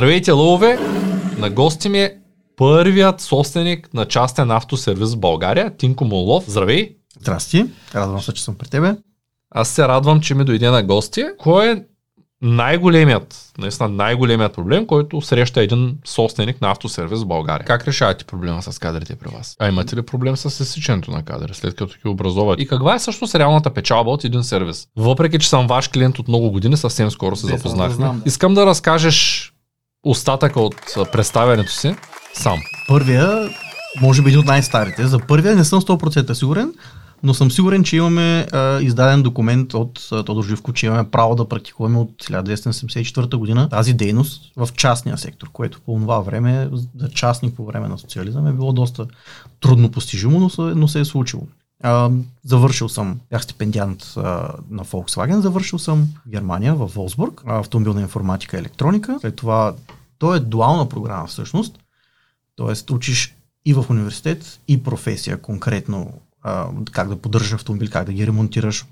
Здравейте, лъвове! На гости ми е първият собственик на частен автосервис в България, Тинко Молов. Здравей! Здрасти, радвам се, че съм при тебе. Аз се радвам, че ми дойде на гости. Кой е най-големият, наистина най-големият проблем, който среща един собственик на автосервис в България? Как решавате проблема с кадрите при вас? А имате ли проблем с изсичането на кадри, след като ги образуват? И каква е всъщност реалната печалба от един сервис? Въпреки, че съм ваш клиент от много години, съвсем скоро се запознахме. да. Искам да разкажеш остатъка от представянето си сам. Първия, може би един от най-старите. За първия не съм 100% сигурен, но съм сигурен, че имаме а, издаден документ от а, Тодор Живко, че имаме право да практикуваме от 1274 година тази дейност в частния сектор, което по това време, за частник по време на социализъм е било доста трудно постижимо, но се, но се е случило. А, завършил съм, бях стипендиант а, на Volkswagen, завършил съм Германия, в Волсбург, автомобилна информатика и електроника. След това, то е дуална програма всъщност, т.е. учиш и в университет, и професия конкретно а, как да поддържаш автомобил, как да ги ремонтираш.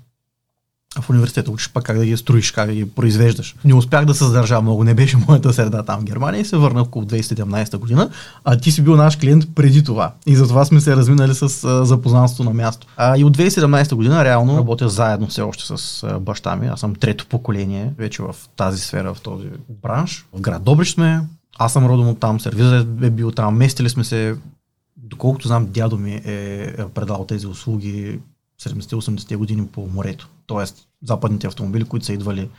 В университета учиш пак как да ги строиш, как да ги произвеждаш. Не успях да се задържа много, не беше моята среда там в Германия и се върнах около 2017 година, а ти си бил наш клиент преди това. И затова сме се разминали с а, запознанство на място. А, и от 2017 година реално работя заедно все още с а, баща ми. Аз съм трето поколение вече в тази сфера, в този бранш. В град Добрич сме, аз съм родом от там, сервизът е бил там, местили сме се, доколкото знам, дядо ми е е предал тези услуги 70-80-те години по морето. Тоест, западните автомобили, които са идвали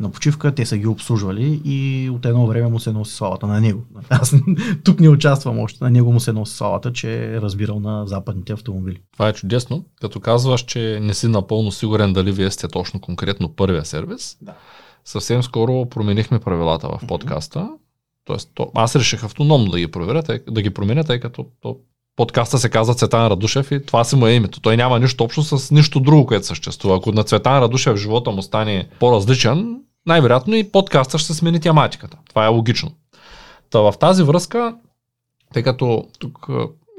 на почивка, те са ги обслужвали и от едно време му се носи славата на него. Аз тук не участвам още, на него му се носи славата, че е разбирал на западните автомобили. Това е чудесно. Като казваш, че не си напълно сигурен дали вие сте точно конкретно първия сервис, Да. съвсем скоро променихме правилата в подкаста. Тоест, то, аз реших автономно да ги проверя, тъй, да ги променя, тъй като то, подкаста се казва Цветан Радушев и това си му е името. Той няма нищо общо с нищо друго, което съществува. Ако на Цветан Радушев живота му стане по-различен, най-вероятно и подкаста ще смени тематиката. Това е логично. Та в тази връзка, тъй като тук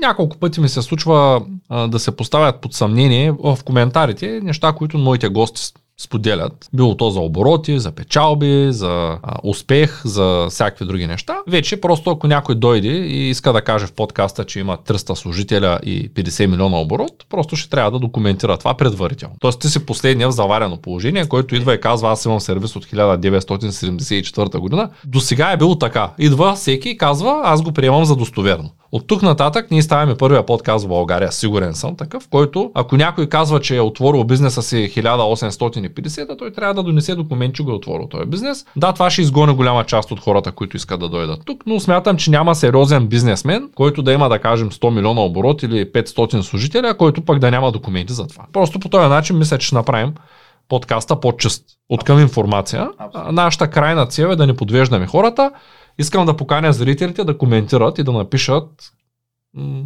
няколко пъти ми се случва а, да се поставят под съмнение в коментарите неща, които моите гости споделят. Било то за обороти, за печалби, за а, успех, за всякакви други неща. Вече просто ако някой дойде и иска да каже в подкаста, че има 300 служителя и 50 милиона оборот, просто ще трябва да документира това предварително. Тоест ти си последния в заварено положение, който идва и казва аз имам сервис от 1974 година. До сега е било така. Идва всеки и казва аз го приемам за достоверно. От тук нататък ние ставаме първия подкаст в България, сигурен съм такъв, който ако някой казва, че е отворил бизнеса си 1850, да той трябва да донесе документ, че го е отворил този бизнес. Да, това ще изгони голяма част от хората, които искат да дойдат тук, но смятам, че няма сериозен бизнесмен, който да има, да кажем, 100 милиона оборот или 500 служителя, който пък да няма документи за това. Просто по този начин мисля, че ще направим подкаста по-чист. От към информация. А, Нашата крайна цел е да не подвеждаме хората. Искам да поканя зрителите да коментират и да напишат м-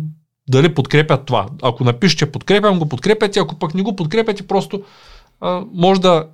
дали подкрепят това. Ако напишете подкрепям го, подкрепяте, ако пък не го подкрепяте, просто може да,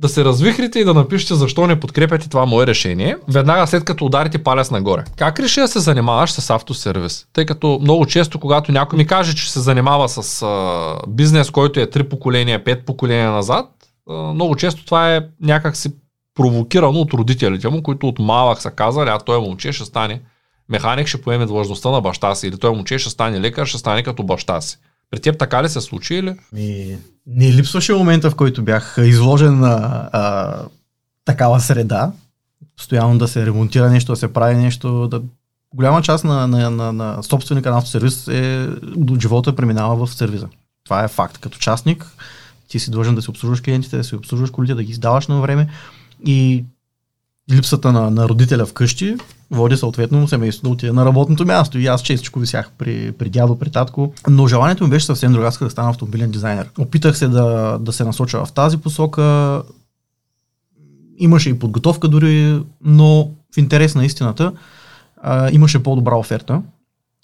да се развихрите и да напишете защо не подкрепяте това мое решение, веднага след като ударите палец нагоре. Как реши да се занимаваш с автосервис? Тъй като много често, когато някой ми каже, че се занимава с а, бизнес, който е три поколения, пет поколения назад, а, много често това е някак си провокирано от родителите му, които от малък са казали, а той момче ще стане механик, ще поеме длъжността на баща си, или той момче ще стане лекар, ще стане като баща си. При теб така ли се случи или? Ми, не липсваше момента, в който бях изложен на а, такава среда. Постоянно да се ремонтира нещо, да се прави нещо. Да... Голяма част на, на, на, на собственика на автосервис е, до живота преминава в сервиза. Това е факт. Като частник ти си длъжен да си обслужваш клиентите, да си обслужваш колите, да ги издаваш на време и липсата на, на родителя вкъщи води съответно семейството да отиде на работното място. И аз честичко висях при, при дядо, при татко. Но желанието ми беше съвсем друго. Аз да стана автомобилен дизайнер. Опитах се да, да се насоча в тази посока. Имаше и подготовка дори, но в интерес на истината а, имаше по-добра оферта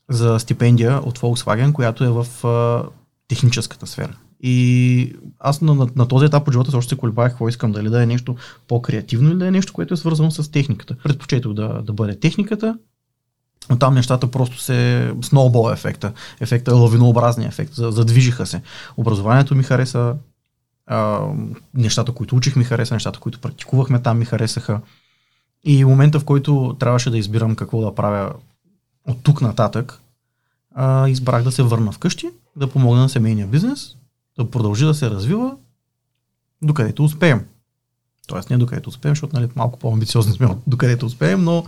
за стипендия от Volkswagen, която е в а, техническата сфера. И аз на, на, на този етап от живота още се колебаех какво искам, дали да е нещо по-креативно или да е нещо, което е свързано с техниката. Предпочетох да, да бъде техниката, но там нещата просто се... Сноубол ефекта. Ефекта, лавинообразния ефект. Задвижиха се. Образованието ми хареса, а, нещата, които учих ми хареса, нещата, които практикувахме там ми харесаха. И момента, в който трябваше да избирам какво да правя от тук нататък, а, избрах да се върна вкъщи, да помогна на семейния бизнес, да продължи да се развива, докъдето успеем. Тоест не докъдето успеем, защото нали, малко по-амбициозни сме от докъдето успеем, но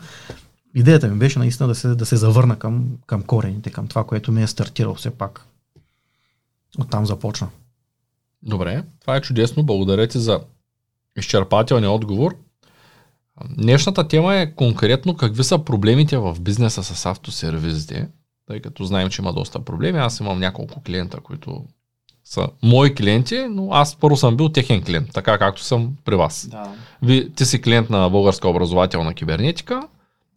идеята ми беше наистина да се, да се завърна към, към корените, към това, което ми е стартирал все пак. Оттам започна. Добре, това е чудесно. Благодаря ти за изчерпателния отговор. Днешната тема е конкретно какви са проблемите в бизнеса с автосервизите, тъй като знаем, че има доста проблеми. Аз имам няколко клиента, които са мои клиенти, но аз първо съм бил техен клиент, така както съм при вас. Да. Ви, ти си клиент на Българска образователна кибернетика.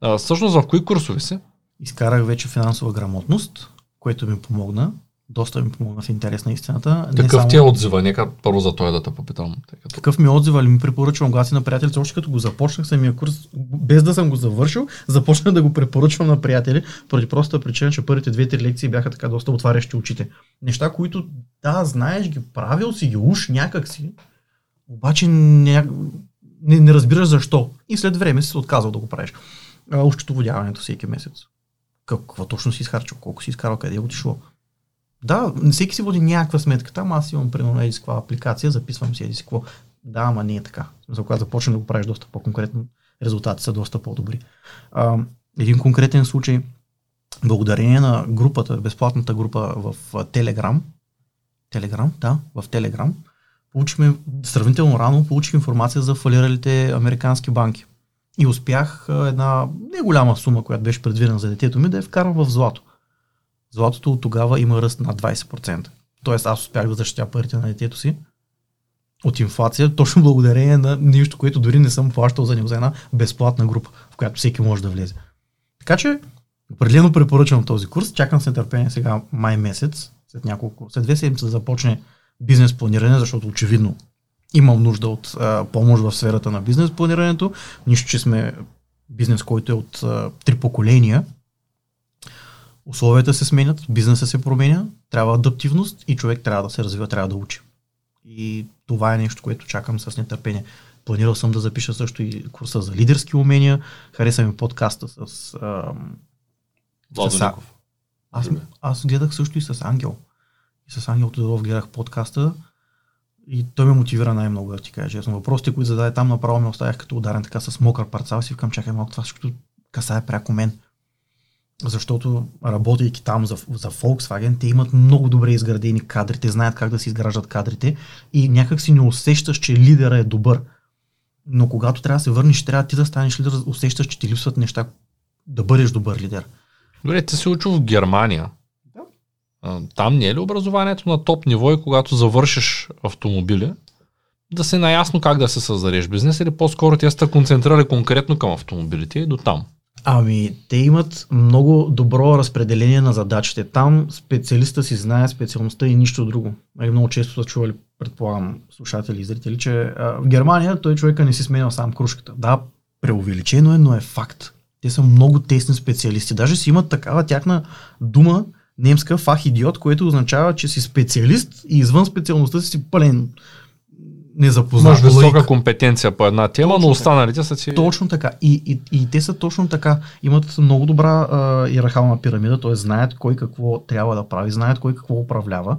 А, всъщност в кои курсови си? Изкарах вече финансова грамотност, което ми помогна. Доста ми помогна в интерес на истината. Не Какъв само- ти е отзива? Нека първо за той да те попитам. Като... Какъв ми е отзива ли ми препоръчвам гласи на приятелите, още като го започнах самия курс, без да съм го завършил, започнах да го препоръчвам на приятели, поради простата причина, че първите две-три лекции бяха така доста отварящи очите. Неща, които да, знаеш ги, правил си ги уж някак си, обаче ня... не, не разбираш защо. И след време си се отказал да го правиш. Ощетоводяването всеки месец. Какво точно си изхарчил, колко си изкарал, къде е отишло. Да, всеки си води някаква сметка там, аз имам примерно еди апликация, записвам си еди си какво. Да, ама не е така. За когато започнем да го правиш доста по-конкретно, резултатите са доста по-добри. А, един конкретен случай, благодарение на групата, безплатната група в Telegram, Telegram, да, в Telegram, получихме, сравнително рано получих информация за фалиралите американски банки. И успях една не голяма сума, която беше предвидена за детето ми, да я вкарам в злато. Златото от тогава има ръст на 20%. Тоест аз успях да защитя парите на детето си от инфлация, точно благодарение на нещо, което дори не съм плащал за него, за една безплатна група, в която всеки може да влезе. Така че, определено препоръчвам този курс. Чакам с нетърпение сега май месец, след няколко, след две седмици да започне бизнес планиране, защото очевидно имам нужда от а, помощ в сферата на бизнес планирането. Нищо, че сме бизнес, който е от а, три поколения. Условията се сменят, бизнеса се променя, трябва адаптивност и човек трябва да се развива, трябва да учи. И това е нещо, което чакам с нетърпение. Планирал съм да запиша също и курса за лидерски умения. Хареса ми подкаста с... ам, С- аз, аз гледах също и с Ангел. И с Ангел Тодоров гледах подкаста и той ме мотивира най-много, да ти кажа честно. Въпросите, които зададе там, направо ме оставях като ударен така с мокър парцал. Си викам, чакай малко, това всичко касае пряко мен. Защото работейки там за, за Volkswagen, те имат много добре изградени кадри, те знаят как да си изграждат кадрите и някак си не усещаш, че лидера е добър. Но когато трябва да се върнеш, трябва ти да станеш лидер, усещаш, че ти липсват неща да бъдеш добър лидер. Добре, ти си учил в Германия. Да. Там не е ли образованието на топ ниво и когато завършиш автомобили, да се наясно как да се създадеш бизнес или по-скоро те са концентрирали конкретно към автомобилите и до там? Ами, те имат много добро разпределение на задачите. Там специалиста си знае специалността и нищо друго. Нали, много често са чували, предполагам, слушатели и зрители, че а, в Германия той човека не си сменял сам кружката. Да, преувеличено е, но е факт. Те са много тесни специалисти. Даже си имат такава тяхна дума, немска фах идиот, което означава, че си специалист и извън специалността си пълен незапознат. Имаш висока лаик. компетенция по една тема, Точно но така. останалите са си... Точно така. И, и, и те са точно така. Имат много добра а, иерархална пирамида, т.е. знаят кой какво трябва да прави, знаят кой какво управлява.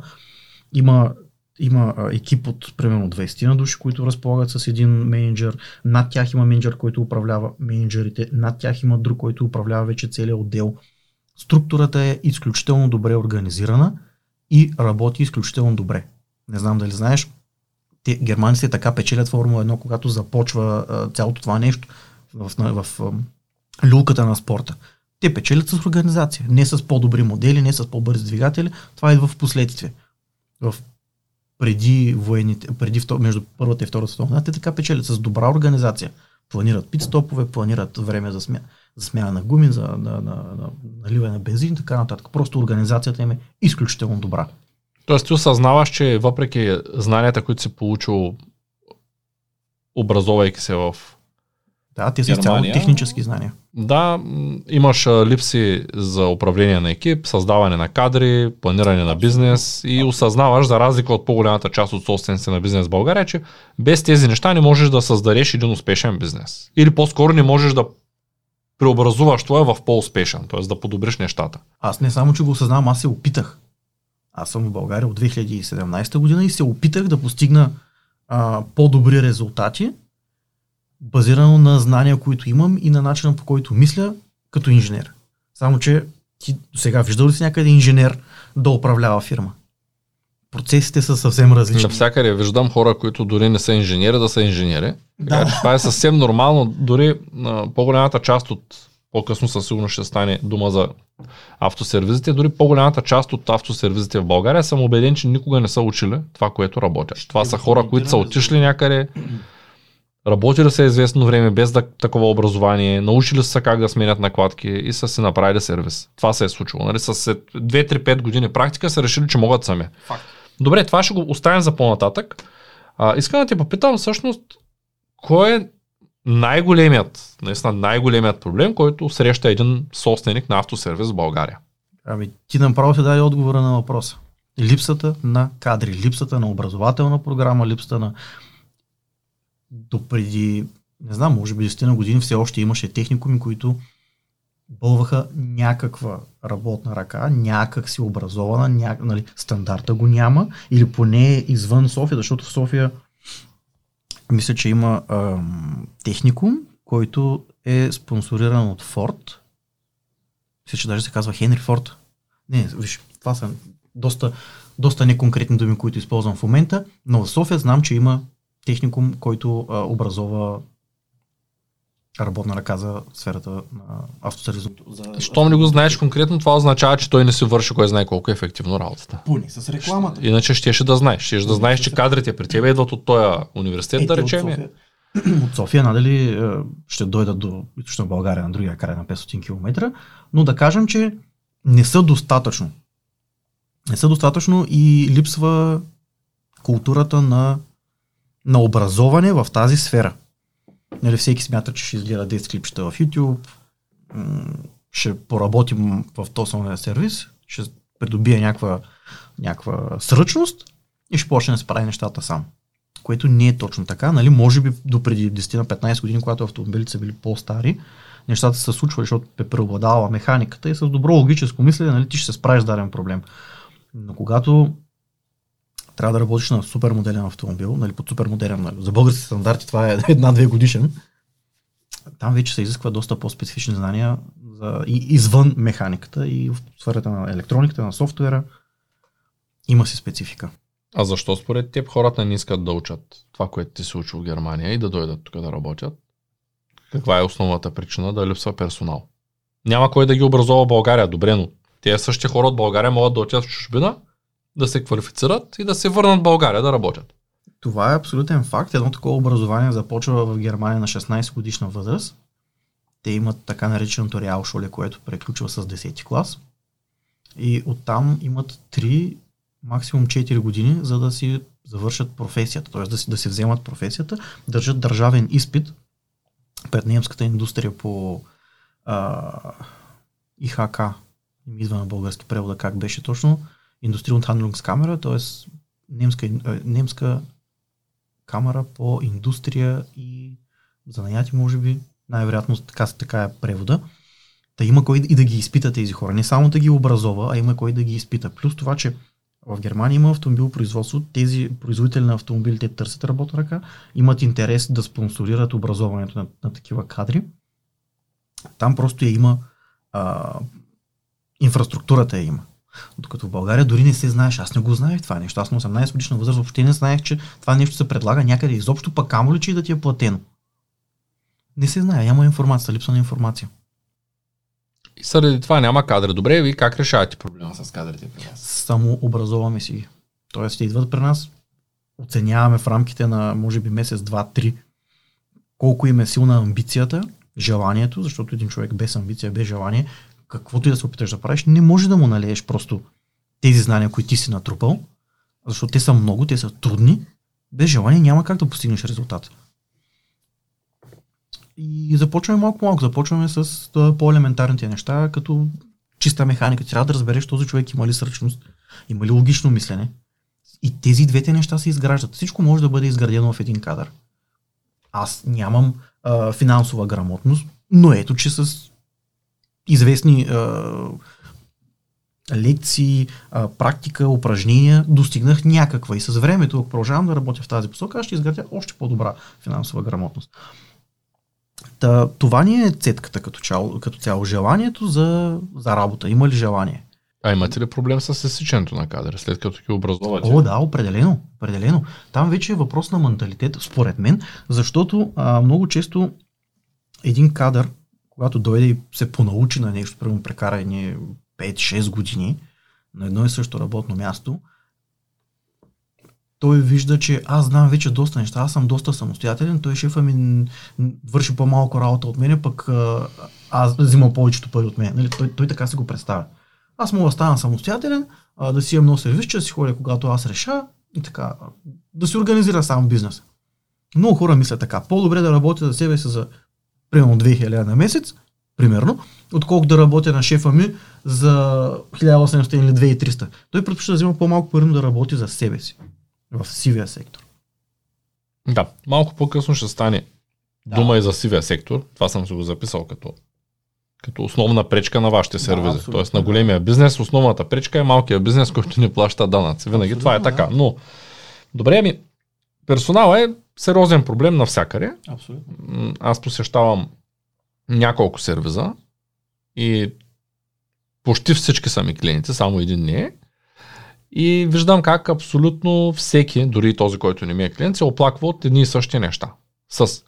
Има, има а, екип от примерно 20 на души, които разполагат с един менеджер. Над тях има менеджер, който управлява менеджерите. Над тях има друг, който управлява вече целият отдел. Структурата е изключително добре организирана и работи изключително добре. Не знам дали знаеш, те, германците така печелят Формула 1, когато започва цялото това нещо в, в, в люлката на спорта. Те печелят с организация, не с по-добри модели, не с по-бързи двигатели. Това идва в последствие. В преди военните, преди между първата и втората световна, те така печелят с добра организация. Планират пит-стопове, планират време за, смя, за смяна на гуми, за на, на, на, наливане на бензин и така нататък. Просто организацията им е изключително добра. Тоест ти осъзнаваш, че въпреки знанията, които си получил образовайки се в... Да, те са изцяло технически знания. да, имаш липси за управление на екип, създаване на кадри, планиране на бизнес и осъзнаваш, за разлика от по-голямата част от собствениците на бизнес в България, че без тези неща не можеш да създадеш един успешен бизнес. Или по-скоро не можеш да преобразуваш това в по-успешен, т.е. да подобриш нещата. Аз не само, че го осъзнавам, аз се опитах. Аз съм в България от 2017 година и се опитах да постигна а, по-добри резултати, базирано на знания, които имам и на начина по който мисля като инженер. Само, че ти сега виждал ли си някъде инженер да управлява фирма? Процесите са съвсем различни. Навсякъде виждам хора, които дори не са инженери, да са инженери. Да. Така това е съвсем нормално. Дори а, по-голямата част от, по-късно със сигурност ще стане дума за автосервизите, дори по-голямата част от автосервизите в България съм убеден, че никога не са учили това, което работят. Това са хора, които са отишли някъде, работили са известно време без да, такова образование, научили са как да сменят накладки и са си направили сервис. Това се е случило. Нали? С след 2-3-5 години практика са решили, че могат сами. Факт. Добре, това ще го оставим за по-нататък. А, искам да те попитам всъщност, кой е най-големият, наистина най-големият проблем, който среща един собственик на автосервис в България? Ами ти направо се даде отговора на въпроса. Липсата на кадри, липсата на образователна програма, липсата на допреди, не знам, може би 10 на години все още имаше техникуми, които бълваха някаква работна ръка, някак си образована, ня... нали, стандарта го няма, или поне извън София, защото в София мисля, че има ам, техникум, който е спонсориран от Форд. Мисля, че даже се казва Хенри Форд. Не, виж, това са доста, доста неконкретни думи, които използвам в момента, но в София знам, че има техникум, който а, образова работна ръка за сферата на автосервизното. За... Щом не го знаеш конкретно, това означава, че той не си върши кой знае колко ефективно работата. Поне с рекламата. Иначе щеше да знаеш. Щеше да знаеш, че кадрите при тебе идват от този университет, да Е, те речем. От София, от София надали е, ще дойдат до източна България на другия край на 500 км, но да кажем, че не са достатъчно. Не са достатъчно и липсва културата на, на образование в тази сфера. Нали, всеки смята, че ще изгледа 10 клипчета в YouTube, ще поработим в този сервис, ще придобие някаква, някаква сръчност и ще почне да се прави нещата сам. Което не е точно така. Нали? Може би до преди 10 на 15 години, когато автомобилите са били по-стари, нещата са случвали, защото е преобладавала механиката и с добро логическо мислене нали, ти ще се справиш с даден проблем. Но когато трябва да работиш на супер модерен автомобил, нали, под супер модерен, нали, за български стандарти това е една-две годишен, там вече се изисква доста по-специфични знания за, и извън механиката и в сферата на електрониката, на софтуера. Има си специфика. А защо според теб хората не искат да учат това, което ти се учи в Германия и да дойдат тук да работят? Каква е основната причина да липсва персонал? Няма кой да ги образува в България, добре, но тези същи хора от България могат да отидат в чужбина, да се квалифицират и да се върнат в България да работят. Това е абсолютен факт. Едно такова образование започва в Германия на 16 годишна възраст. Те имат така нареченото Реалшоле, което приключва с 10 клас. И оттам имат 3, максимум 4 години, за да си завършат професията, т.е. да си, да си вземат професията, държат държавен изпит пред немската индустрия по а, ИХК. Идва на български превода как беше точно. Индустриална камера, т.е. немска, а, немска камера по индустрия и занаяти, може би, най-вероятно така, така е превода. Та има кой и да ги изпита тези хора. Не само да ги образова, а има кой да ги изпита. Плюс това, че в Германия има автомобилопроизводство, тези производители на автомобили, те търсят работна ръка, имат интерес да спонсорират образованието на, на такива кадри. Там просто я има а, инфраструктурата я има. Докато в България дори не се знаеш, аз не го знаех това нещо. Аз на 18 годишна възраст въобще не знаех, че това нещо се предлага някъде изобщо, пък камо ли, че и да ти е платено. Не се знае, няма информация, липса на информация. И заради това няма кадри. Добре, ви как решавате проблема с кадрите при вас? Само образоваме си ги. Тоест, те идват при нас, оценяваме в рамките на, може би, месец, два, три, колко им е силна амбицията, желанието, защото един човек без амбиция, без желание, каквото и да се опиташ да правиш, не може да му налееш просто тези знания, които ти си натрупал, защото те са много, те са трудни. Без желание няма как да постигнеш резултат. И започваме малко по малко. Започваме с по-елементарните неща, като чиста механика. Трябва да разбереш този човек има ли сръчност, има ли логично мислене. И тези двете неща се изграждат. Всичко може да бъде изградено в един кадър. Аз нямам а, финансова грамотност, но ето, че с известни а, лекции, а, практика, упражнения, достигнах някаква. И с времето, ако продължавам да работя в тази посока, аз ще изградя още по-добра финансова грамотност. Та, това ни е цетката като, цяло, като цяло. Желанието за, за работа. Има ли желание? А имате ли проблем с изсичането на кадри, след като ги образувате? О, да, определено. определено. Там вече е въпрос на менталитет, според мен, защото а, много често един кадър, когато дойде и се понаучи на нещо, примерно прекара едни 5-6 години на едно и също работно място, той вижда, че аз знам вече доста неща, аз съм доста самостоятелен, той шефа ми върши по-малко работа от мен, пък аз взимам повечето пари от мен. Нали? Той, той така се го представя. Аз мога да стана самостоятелен, да си имам много сервис, че да си ходя когато аз реша и така, да си организира сам бизнес. Много хора мислят така. По-добре да работя за себе си за примерно 2000 на месец, примерно, отколкото да работя на шефа ми за 1800 или 2300. Той предпочита да взема по-малко пари, да работи за себе си в сивия сектор. Да, малко по-късно ще стане да. дума и за сивия сектор. Това съм се го записал като, като основна пречка на вашите сервизи. Да, Тоест на големия бизнес, основната пречка е малкия бизнес, който не плаща данъци. Винаги абсолютно, това е така. Да. Но, добре ми, персонал е сериозен проблем навсякъде. Абсолютно. Аз посещавам няколко сервиза и почти всички са ми клиенти, само един не е. И виждам как абсолютно всеки, дори този, който не ми е клиент, се оплаква от едни и същи неща. С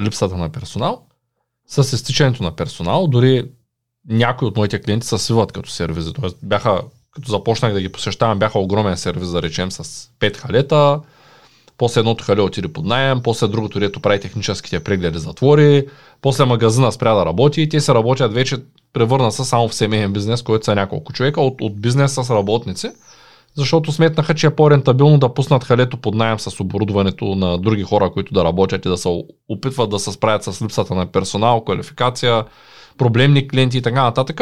липсата на персонал, с изтичането на персонал, дори някои от моите клиенти се свиват като сервизи. Тоест бяха, като започнах да ги посещавам, бяха огромен сервиз, да речем, с 5 халета, после едното хале отиде под найем, после другото, дето прави техническите прегледи, затвори, после магазина спря да работи и те се работят вече, превърна се само в семейен бизнес, който са няколко човека, от, от бизнес с работници защото сметнаха, че е по-рентабилно да пуснат халето под найем с оборудването на други хора, които да работят и да се опитват да се справят с липсата на персонал, квалификация, проблемни клиенти и така нататък.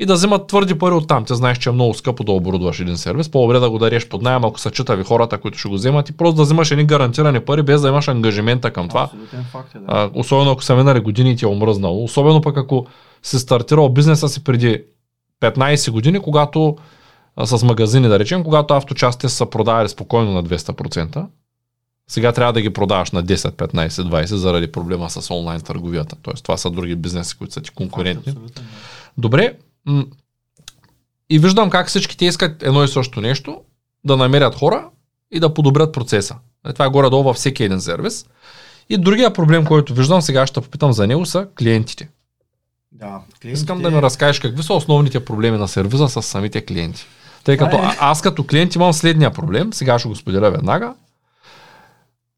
И да вземат твърди пари от там. Те знаеш, че е много скъпо да оборудваш един сервис. По-добре да го дареш под найем, ако са читави хората, които ще го вземат и просто да вземаш едни гарантирани пари, без да имаш ангажимента към това. Факт е, да. а, особено ако са минали години и ти е омръзнало. Особено пък ако си стартирал бизнеса си преди 15 години, когато с магазини, да речем, когато авточастите са продавали спокойно на 200%, сега трябва да ги продаваш на 10, 15, 20 заради проблема с онлайн търговията. Тоест, това са други бизнеси, които са ти конкурентни. Добре. И виждам как всички те искат едно и също нещо, да намерят хора и да подобрят процеса. Е, това е горе-долу във всеки един сервис. И другия проблем, който виждам, сега ще попитам за него, са клиентите. Да, клиентите... Искам да ми разкажеш какви са основните проблеми на сервиза с самите клиенти. Тъй като е. аз като клиент имам следния проблем, сега ще го споделя веднага.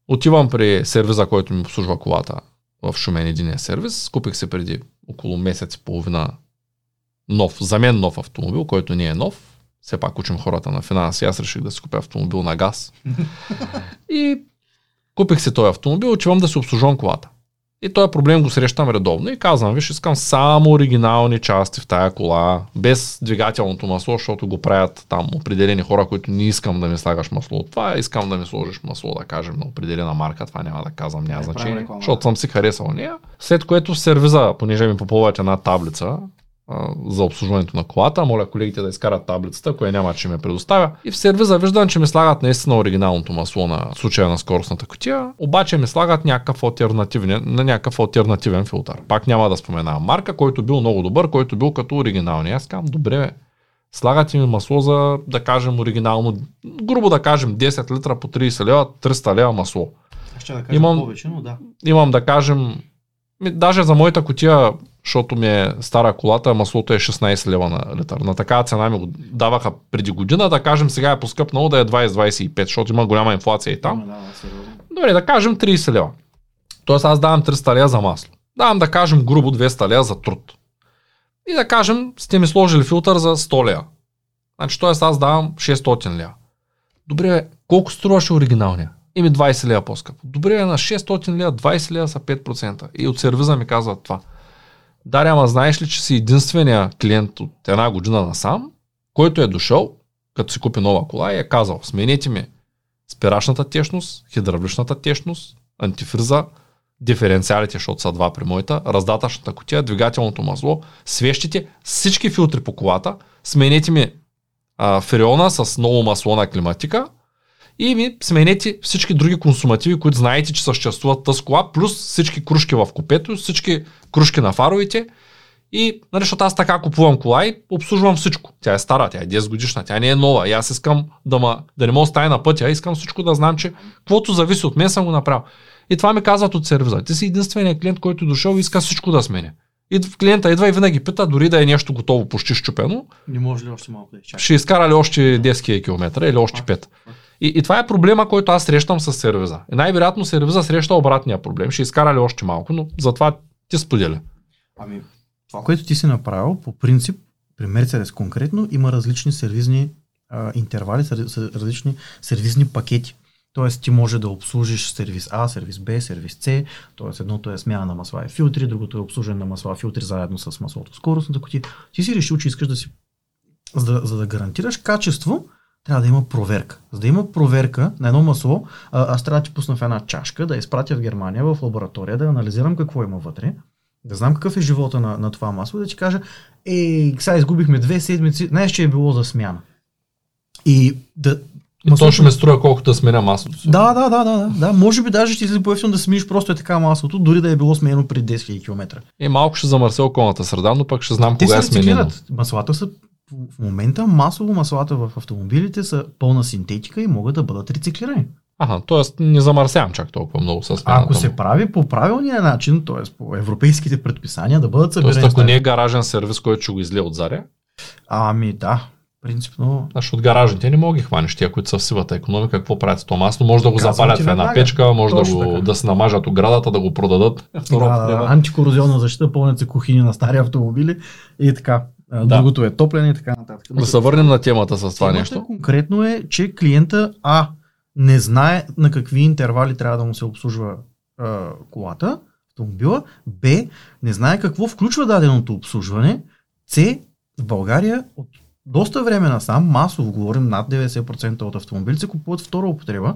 Отивам при сервиза, който ми обслужва колата в Шумен единия сервис. Купих се преди около месец и половина нов, за мен нов автомобил, който не е нов. Все пак учим хората на финанси. Аз реших да си купя автомобил на газ. и купих си този автомобил, отивам да си обслужвам колата. И този проблем го срещам редовно и казвам, виж, искам само оригинални части в тая кола, без двигателното масло, защото го правят там определени хора, които не искам да ми слагаш масло от това, искам да ми сложиш масло, да кажем, на определена марка, това няма да казвам, няма значение, защото съм си харесал нея. След което сервиза, понеже ми попълват една таблица, за обслужването на колата. Моля колегите да изкарат таблицата, ако няма, че ме предоставя. И в сервиза виждам, че ми слагат наистина оригиналното масло на случая на скоростната котия, обаче ми слагат някакъв альтернативен, на някакъв альтернативен филтър. Пак няма да споменавам марка, който бил много добър, който бил като оригиналния. Аз казвам, добре, слагат ми масло за, да кажем, оригинално, грубо да кажем, 10 литра по 30 лева, 300 лева масло. Ще да кажем имам, повече, но да. Имам да кажем, даже за моята котия защото ми е стара колата, маслото е 16 лева на литър. На такава цена ми го даваха преди година, да кажем сега е поскъпнало да е 20-25, защото има голяма инфлация и там. Да, да, Добре, да кажем 30 лева. Тоест аз давам 300 лева за масло. Давам да кажем грубо 200 лева за труд. И да кажем, сте ми сложили филтър за 100 лева. Значи, т.е. аз давам 600 лева. Добре, колко струваше оригиналния? Ими 20 лева по-скъпо. Добре, на 600 лева, 20 лева са 5%. И от сервиза ми казват това. Даря, ама знаеш ли, че си единствения клиент от една година насам, който е дошъл, като си купи нова кола и е казал, сменете ми спирачната течност, хидравличната течност, антифриза, диференциалите, защото са два при моята, раздатъчната котия, двигателното масло, свещите, всички филтри по колата, сменете ми а, фреона с ново масло на климатика и ми сменете всички други консумативи, които знаете, че съществуват тази кола, плюс всички кружки в купето, всички кружки на фаровите и, нали, защото аз така купувам кола и обслужвам всичко. Тя е стара, тя е 10 годишна, тя не е нова. И аз искам да, ма, да не мога да на пътя, искам всичко да знам, че каквото зависи от мен съм го направил. И това ми казват от сервиза. Ти си единственият клиент, който е дошъл и иска всичко да сменя. И клиента идва и винаги пита, дори да е нещо готово, почти щупено. Не може ли още малко да изчака? Ще изкара ли още 10 км или още 5? И, и това е проблема, който аз срещам с сервиза. И най-вероятно сервиза среща обратния проблем. Ще изкара ли още малко, но затова ти споделя. Ами, това, което ти си направил, по принцип, при Mercedes конкретно, има различни сервизни а, интервали, различни сервизни пакети. Тоест ти може да обслужиш сервис А, сервис Б, сервис С, т.е. едното е смяна на масла и филтри, другото е обслужване на масла и филтри заедно с маслото скоростната котия. Ти си решил, че искаш да си, за да, за да гарантираш качество, трябва да има проверка. За да има проверка на едно масло, аз трябва да ти пусна в една чашка, да изпратя в Германия в лаборатория, да анализирам какво има вътре, да знам какъв е живота на, на това масло и да ти кажа, е, сега изгубихме две седмици, знаеш, че е било за смяна. И да, и то ще ме струва колкото да сменя маслото. Да, да, да, да, да. Може би даже ще си по да смениш просто е така маслото, дори да е било сменено преди 10 000 км. И малко ще замърся околната среда, но пък ще знам Те кога е сменено. Маслата са в момента масово маслата в автомобилите са пълна синтетика и могат да бъдат рециклирани. Ага, т.е. не замърсявам чак толкова много с Ако се прави по правилния начин, т.е. по европейските предписания, да бъдат събирани. Тоест, ако не е гаражен сервис, който ще го излие от заря? Ами да, принципно. Значи от гаражните не мога ги хванеш, тия, които са в сивата економика, какво правят с това масло? Може да го Казвам запалят в една веднага. печка, може да, го, да се намажат оградата, да го продадат. Да, да, антикорозионна защита, пълнят се кухини на стари автомобили и така. Да. Другото е топлене и така нататък. Да се върнем на темата с това нещо. Конкретно е, че клиента А не знае на какви интервали трябва да му се обслужва а, колата, автомобила, Б не знае какво включва даденото обслужване, С в България от доста време насам, масово говорим, над 90% от автомобилите купуват втора употреба,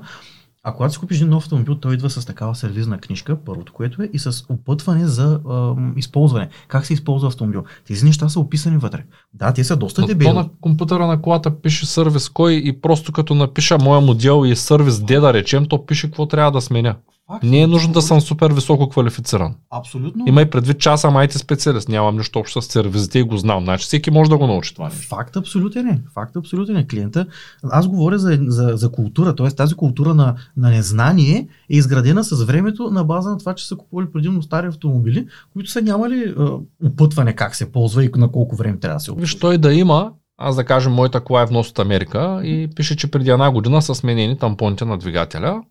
а когато си купиш един нов автомобил, той идва с такава сервизна книжка, първото което е, и с опътване за а, използване. Как се използва автомобил. Тези неща са описани вътре. Да, те са доста дебели. на компютъра на колата пише сервис кой и просто като напиша моя модел и сервис D да речем, то пише какво трябва да сменя. Факт, не е нужно да съм супер високо квалифициран. Абсолютно. Има и предвид, че аз съм IT специалист. Нямам нищо общо с сервизите и го знам. Значи всеки може да го научи това. Нещо. Факт абсолютен е. Факт абсолютен е. Клиента. Аз говоря за, за, за култура. Т.е. тази култура на, на незнание е изградена с времето на база на това, че са купували предимно стари автомобили, които са нямали uh, опътване как се ползва и на колко време трябва да се опътва. Виж, той да има, аз да кажем, моята кола е внос от Америка и пише, че преди една година са сменени тампоните на двигателя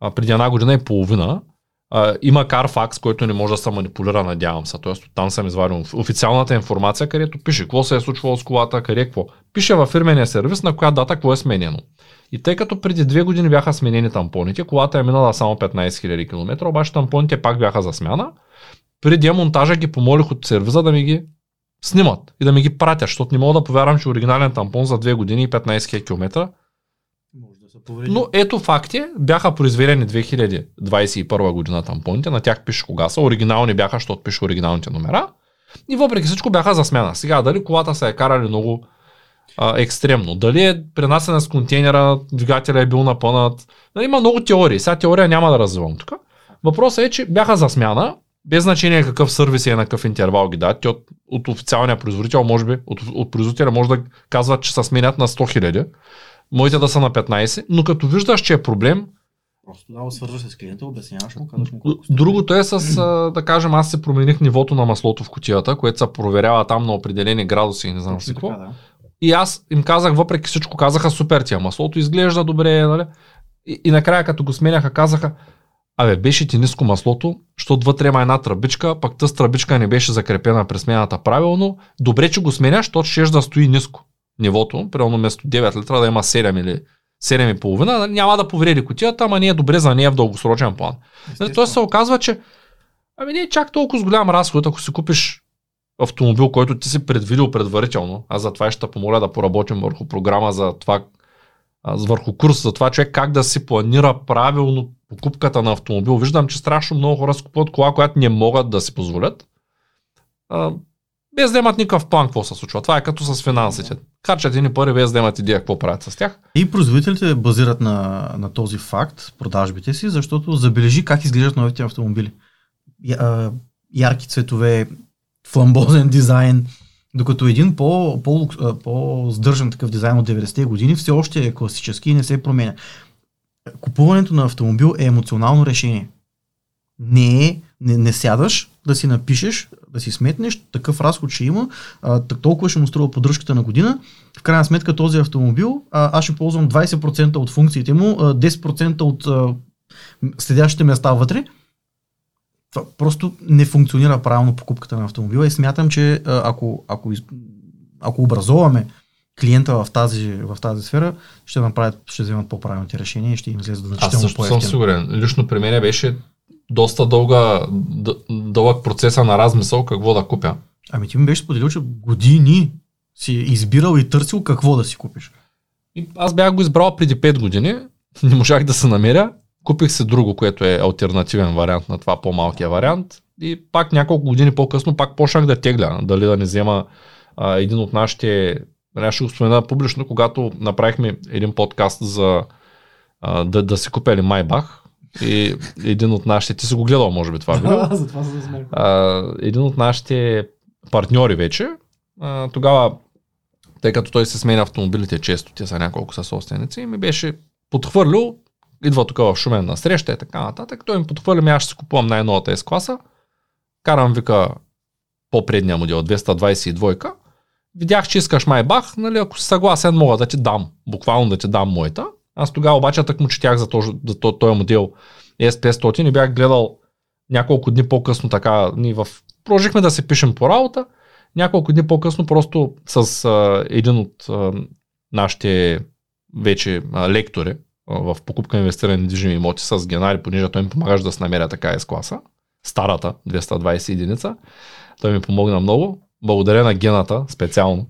а, преди една година и половина. А, има Carfax, който не може да се манипулира, надявам се. Тоест, там съм извадил официалната информация, където пише какво се е случвало с колата, къде какво. Пише във фирмения сервис на коя дата какво е сменено. И тъй като преди две години бяха сменени тампоните, колата е минала само 15 000 км, обаче тампоните пак бяха за смяна. При демонтажа ги помолих от сервиза да ми ги снимат и да ми ги пратят, защото не мога да повярвам, че оригинален тампон за 2 години и 15 000 км но ето факти, бяха произведени 2021 година тампоните, на тях пише кога са, оригинални бяха, защото пише оригиналните номера. И въпреки всичко бяха за смяна. Сега, дали колата се е карали много а, екстремно, дали е пренасена с контейнера, двигателя е бил напънат, нали, има много теории. Сега теория няма да развивам тук. Въпросът е, че бяха за смяна, без значение какъв сервис е на какъв интервал ги дадат, от, от официалния производител, може би, от, от производителя може да казват, че се сменят на 100 000 моите да са на 15, но като виждаш, че е проблем, Просто да, свързваш с клиента, обясняваш му, казваш му колко Другото е с, да кажем, аз се промених нивото на маслото в кутията, което се проверява там на определени градуси и не знам си какво. Да. И аз им казах, въпреки всичко, казаха супер тия, маслото изглежда добре, нали? И, и накрая като го сменяха, казаха, абе, беше ти ниско маслото, защото вътре има една тръбичка, пък тази тръбичка не беше закрепена през смената правилно. Добре, че го сменяш, защото ще да стои ниско нивото, примерно вместо 9 литра да има 7 или 7,5, нали, няма да повреди котията, ама не е добре за нея в дългосрочен план. Нали, Той се оказва, че ами не е чак толкова с голям разход, ако си купиш автомобил, който ти си предвидил предварително. Аз за това ще помоля да поработим върху програма за това, върху курс за това човек как да си планира правилно покупката на автомобил. Виждам, че страшно много хора си купуват кола, която не могат да си позволят. Без да имат никакъв план какво се случва. Това е като с финансите. Качат ни пари без да имат идея какво правят с тях. И производителите базират на, на този факт продажбите си, защото забележи как изглеждат новите автомобили. Я, ярки цветове, фламбозен дизайн, докато един по, по, по-здържан такъв дизайн от 90-те години все още е класически и не се променя. Купуването на автомобил е емоционално решение. Не е, не, не сядаш да си напишеш, да си сметнеш, такъв разход ще има, а, толкова ще му струва поддръжката на година. В крайна сметка този автомобил, а, аз ще ползвам 20% от функциите му, а, 10% от а, следящите места вътре, това просто не функционира правилно покупката на автомобила и смятам, че ако, ако, ако образоваме клиента в тази, в тази сфера, ще направят, ще вземат по-правилните решения и ще им излезе значително Аз също съм сигурен. Лично при мен беше доста дълга, дълъг процеса на размисъл какво да купя. Ами ти ми беше споделил, че години си избирал и търсил какво да си купиш. И аз бях го избрал преди 5 години, не можах да се намеря Купих се друго, което е альтернативен вариант на това по-малкия вариант. И пак няколко години по-късно пак почнах да тегля, дали да не взема а, един от нашите, нали, ще го спомена публично, когато направихме един подкаст за а, да, да си купели Майбах. И един от нашите, ти си го гледал, може би това видео. за това се Един от нашите партньори вече, а, тогава, тъй като той се сменя автомобилите често, те са няколко са собственици, ми беше подхвърлил идва тук в Шумен на среща и така нататък. Той ми подхвърля, ми аз ще си купувам най-новата S класа. Карам, вика, по-предния модел 222. Видях, че искаш Майбах, нали, ако си съгласен, мога да ти дам, буквално да ти дам моята. Аз тогава обаче так му четях за този, за този модел S500 и бях гледал няколко дни по-късно така, ни в... Продължихме да се пишем по работа. Няколко дни по-късно просто с а, един от а, нашите вече а, лектори, в покупка на инвестирани недвижими имоти с Генари, понеже той ми помагаш да се намеря така с класа, старата 220 единица. Той ми помогна много. Благодаря на гената специално.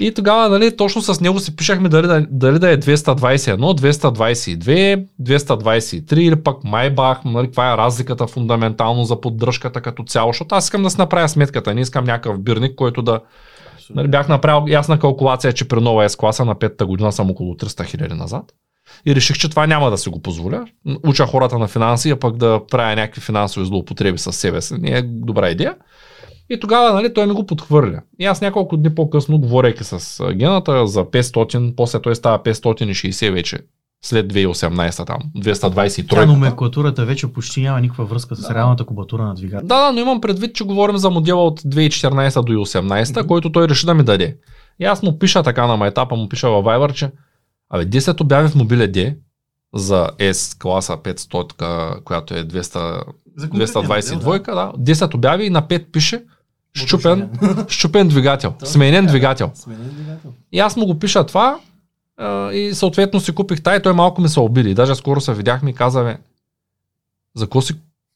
И тогава, нали, точно с него си пишахме дали, да, дали да е 221, 222, 223 или пък Майбах, нали, каква е разликата фундаментално за поддръжката като цяло, защото аз искам да си направя сметката, не искам някакъв бирник, който да... Нали, бях направил ясна калкулация, че при нова S класа на 5-та година съм около 300 хиляди назад и реших, че това няма да си го позволя. Уча хората на финанси, а пък да правя някакви финансови злоупотреби с себе си. Не е добра идея. И тогава нали, той ми го подхвърля. И аз няколко дни по-късно, говорейки с гената за 500, после той става 560 вече след 2018 там, 223. Тя номенклатурата вече почти няма никаква връзка с да. реалната кубатура на двигател. Да, да, но имам предвид, че говорим за модела от 2014 до 2018, mm-hmm. който той реши да ми даде. И аз му пиша така на майтапа, му пиша във Viber, че Абе, 10 обяви в мобиле D за S класа 500, която е 200, 222, да. да. 10 обяви и на 5 пише щупен, щупен двигател, сменен двигател. Сменен двигател. И аз му го пиша това и съответно си купих тая и той малко ми се обиди. Даже скоро се видяхме и каза, за какво си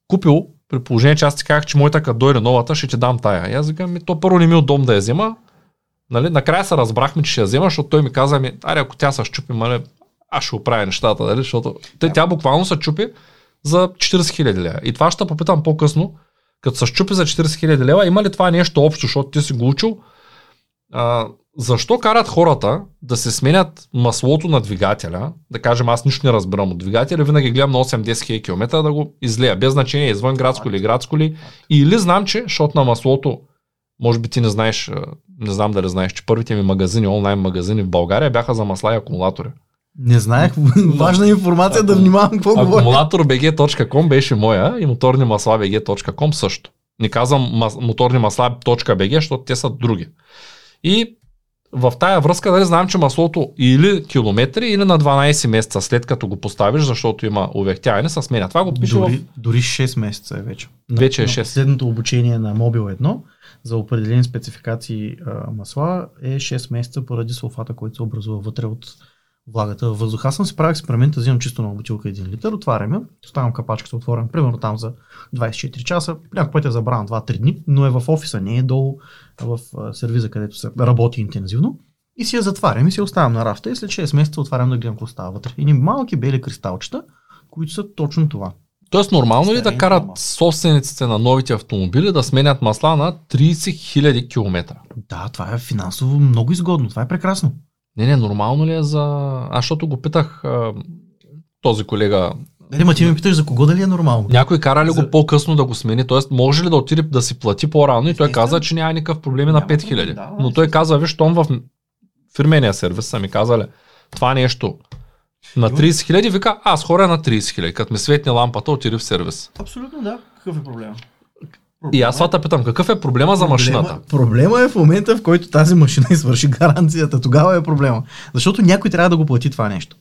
купил, при положение, че аз ти казах, че моята като дойде новата, ще ти дам тая. И аз викам, то първо не ми е удобно да я взема, Нали? Накрая се разбрахме, че ще я взема, защото той ми каза, ми, аре, ако тя се щупи, нали, аз ще оправя нещата, нали? защото те, тя буквално се чупи за 40 хиляди лева. И това ще попитам по-късно, като се щупи за 40 хиляди лева, има ли това нещо общо, защото ти си го учил? А, защо карат хората да се сменят маслото на двигателя, да кажем аз нищо не разбирам от двигателя, винаги гледам на 8-10 км да го излея, без значение извън градско или градско ли, или знам, че, защото на маслото може би ти не знаеш, не знам дали знаеш, че първите ми магазини, онлайн магазини в България бяха за масла и акумулатори. Не знаех, важна информация да внимавам какво говоря. Акумулаторbg.com беше моя и моторни масла bg.com също. Не казвам моторни масла.bg, защото те са други. И в тая връзка дали знам, че маслото или километри, или на 12 месеца след като го поставиш, защото има увехтяване, се сменя. Това го пише дори, в... дори 6 месеца е вече. Вече е 6. Следното обучение на Мобил 1 за определени спецификации а, масла е 6 месеца поради сулфата, който се образува вътре от, влагата във въздуха. Аз съм си правил експеримента, взимам чисто на бутилка 1 литър, отварям я, оставям капачката отворена, примерно там за 24 часа, някой път е забран 2-3 дни, но е в офиса, не е долу в сервиза, където се работи интензивно. И си я затварям и си я оставям на рафта и след 6 месеца отварям да гледам какво става вътре. Едни малки бели кристалчета, които са точно това. Тоест нормално ли да Стари карат собствениците на новите автомобили да сменят масла на 30 000 км? Да, това е финансово много изгодно. Това е прекрасно. Не, не, нормално ли е за... Аз защото го питах а, този колега, Дали, ма ти ме питаш за кого дали е нормално? някой кара ли го За- по-късно да го смени, т.е. може ли да отиде да си плати по-рано и той каза, че няма никакъв проблем на Няма 5000. проблем, да, да, Но той каза, виж, том в фирмения сервис са ми казали, това нещо на Има- 30 000, вика, аз хора на 30 000, като ми светне лампата, отиде в сервис. Абсолютно да. Какъв е проблема? И аз това те питам, какъв е проблема за машината? Проблема е в момента, в който тази машина извърши гаранцията. Тогава е проблема. Защото някой трябва да го плати това нещо.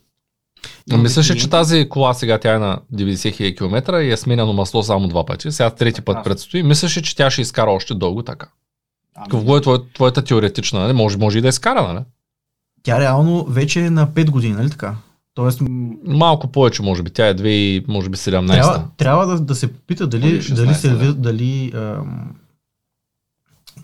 А Мислеше, че тази кола сега тя е на 90 000 км и е сменяно масло само два пъти. Сега трети път предстои. Мислеше, че тя ще изкара още дълго така. Ами, Какво е твоя, твоята теоретична? Нали? Може, може и да изкара, нали? Тя реално вече е на 5 години, нали така? Тоест, Малко повече, може би. Тя е 2 и може би 17. трябва, трябва да, да се пита дали, Може 16, дали, серви, да. дали, ам,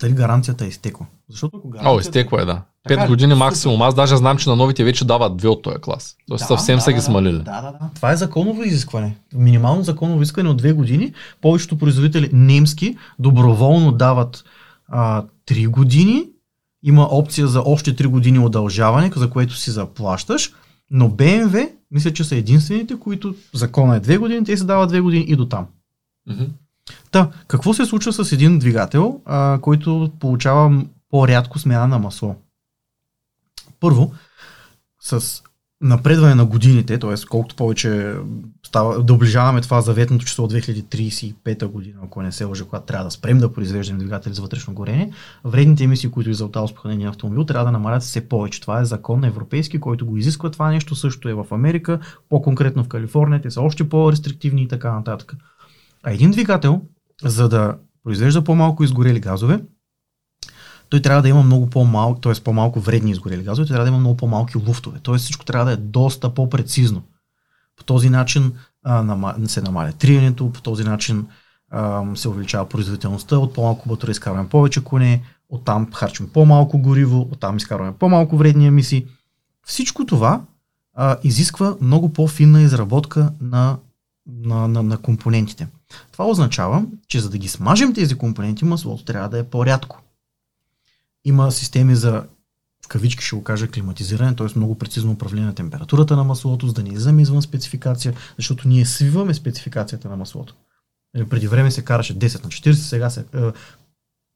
дали гаранцията е изтекла. Защото ако гаранцията... О, изтекла е, да. Така 5 ли? години максимум. Аз даже знам, че на новите вече дават две от този клас. Тоест съвсем са ги смалили. Да, да, да. Това е законово изискване. Минимално законово изискване от две години. Повечето производители немски доброволно дават а, 3 години. Има опция за още 3 години удължаване, за което си заплащаш. Но BMW, мисля, че са единствените, които закона е 2 години, те се дават 2 години и до там. Мгм. Та, какво се случва с един двигател, а, който получава по-рядко смяна на масло? Първо, с напредване на годините, т.е. колкото повече става, да оближаваме това заветното число от 2035 година, ако не се лъжа, когато трябва да спрем да произвеждаме двигатели за вътрешно горение, вредните емисии, които изалта успахнения автомобил, трябва да намалят все повече. Това е закон европейски, който го изисква. Това нещо също е в Америка, по-конкретно в Калифорния, те са още по-рестриктивни и така нататък. А един двигател, за да произвежда по-малко изгорели газове, той трябва да има много по-малко, т.е. по-малко вредни изгорели газове, той трябва да има много по-малки луфтове. Т.е. всичко трябва да е доста по-прецизно. По този начин а, се намаля триенето, по този начин а, се увеличава производителността, от по-малко батерия изкарваме повече коне, оттам харчим по-малко гориво, оттам изкарваме по-малко вредни емисии. Всичко това а, изисква много по-финна изработка на, на, на, на компонентите. Това означава, че за да ги смажем тези компоненти, маслото трябва да е по-рядко. Има системи за кавички ще го кажа климатизиране, т.е. много прецизно управление на температурата на маслото, за да не излизаме извън спецификация, защото ние свиваме спецификацията на маслото. Нали, Преди време се караше 10 на 40, сега се, е,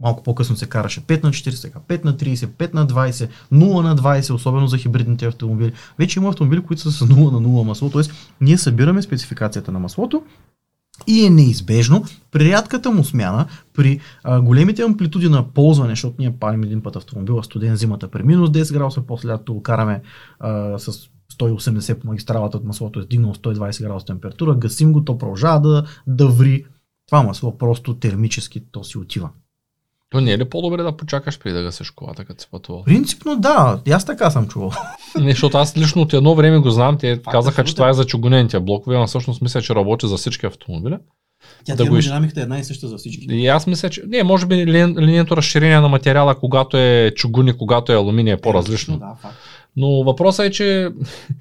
малко по-късно се караше 5 на 40, сега 5 на 30, 5 на 20, 0 на 20, особено за хибридните автомобили. Вече има автомобили, които са с 0 на 0 масло, т.е. ние събираме спецификацията на маслото и е неизбежно при рядката му смяна, при а, големите амплитуди на ползване, защото ние палим един път автомобила студен зимата при минус 10 градуса, после лятото го караме а, с 180 по магистралата от маслото е стигнало 120 градуса температура, гасим го, то продължава да, да ври. Това масло просто термически то си отива. То не е ли по-добре да почакаш преди да гасиш колата, като си пътувал? Принципно да, и аз така съм чувал. Не, защото аз лично от едно време го знам, те Факт е, казаха, че това е за чугунените блокове, но всъщност мисля, че работи за всички автомобили. Тя Да термодинамиката е една и съща за всички. И аз мисля, че не, може би лин, линейното разширение на материала, когато е чугун и когато е алуминий е по-различно. Да, факт. Но въпросът е, че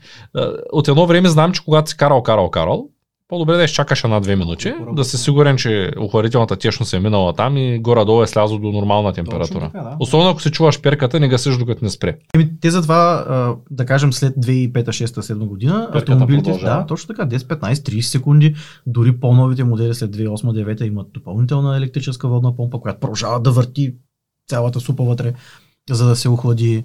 от едно време знам, че когато си карал, карал, карал, по-добре да изчакаш една-две минути, да си сигурен, че охладителната течност е минала там и горе-долу е слязло до нормална температура. така, да. Особено ако си чуваш перката, не гасиш докато не спре. Еми, те затова, да кажем, след 2005, 6, 7 година, Перката автомобилите, продължава. да, точно така, 10, 15, 30 секунди, дори по-новите модели след 2008-2009 имат допълнителна електрическа водна помпа, която продължава да върти цялата супа вътре, за да се охлади.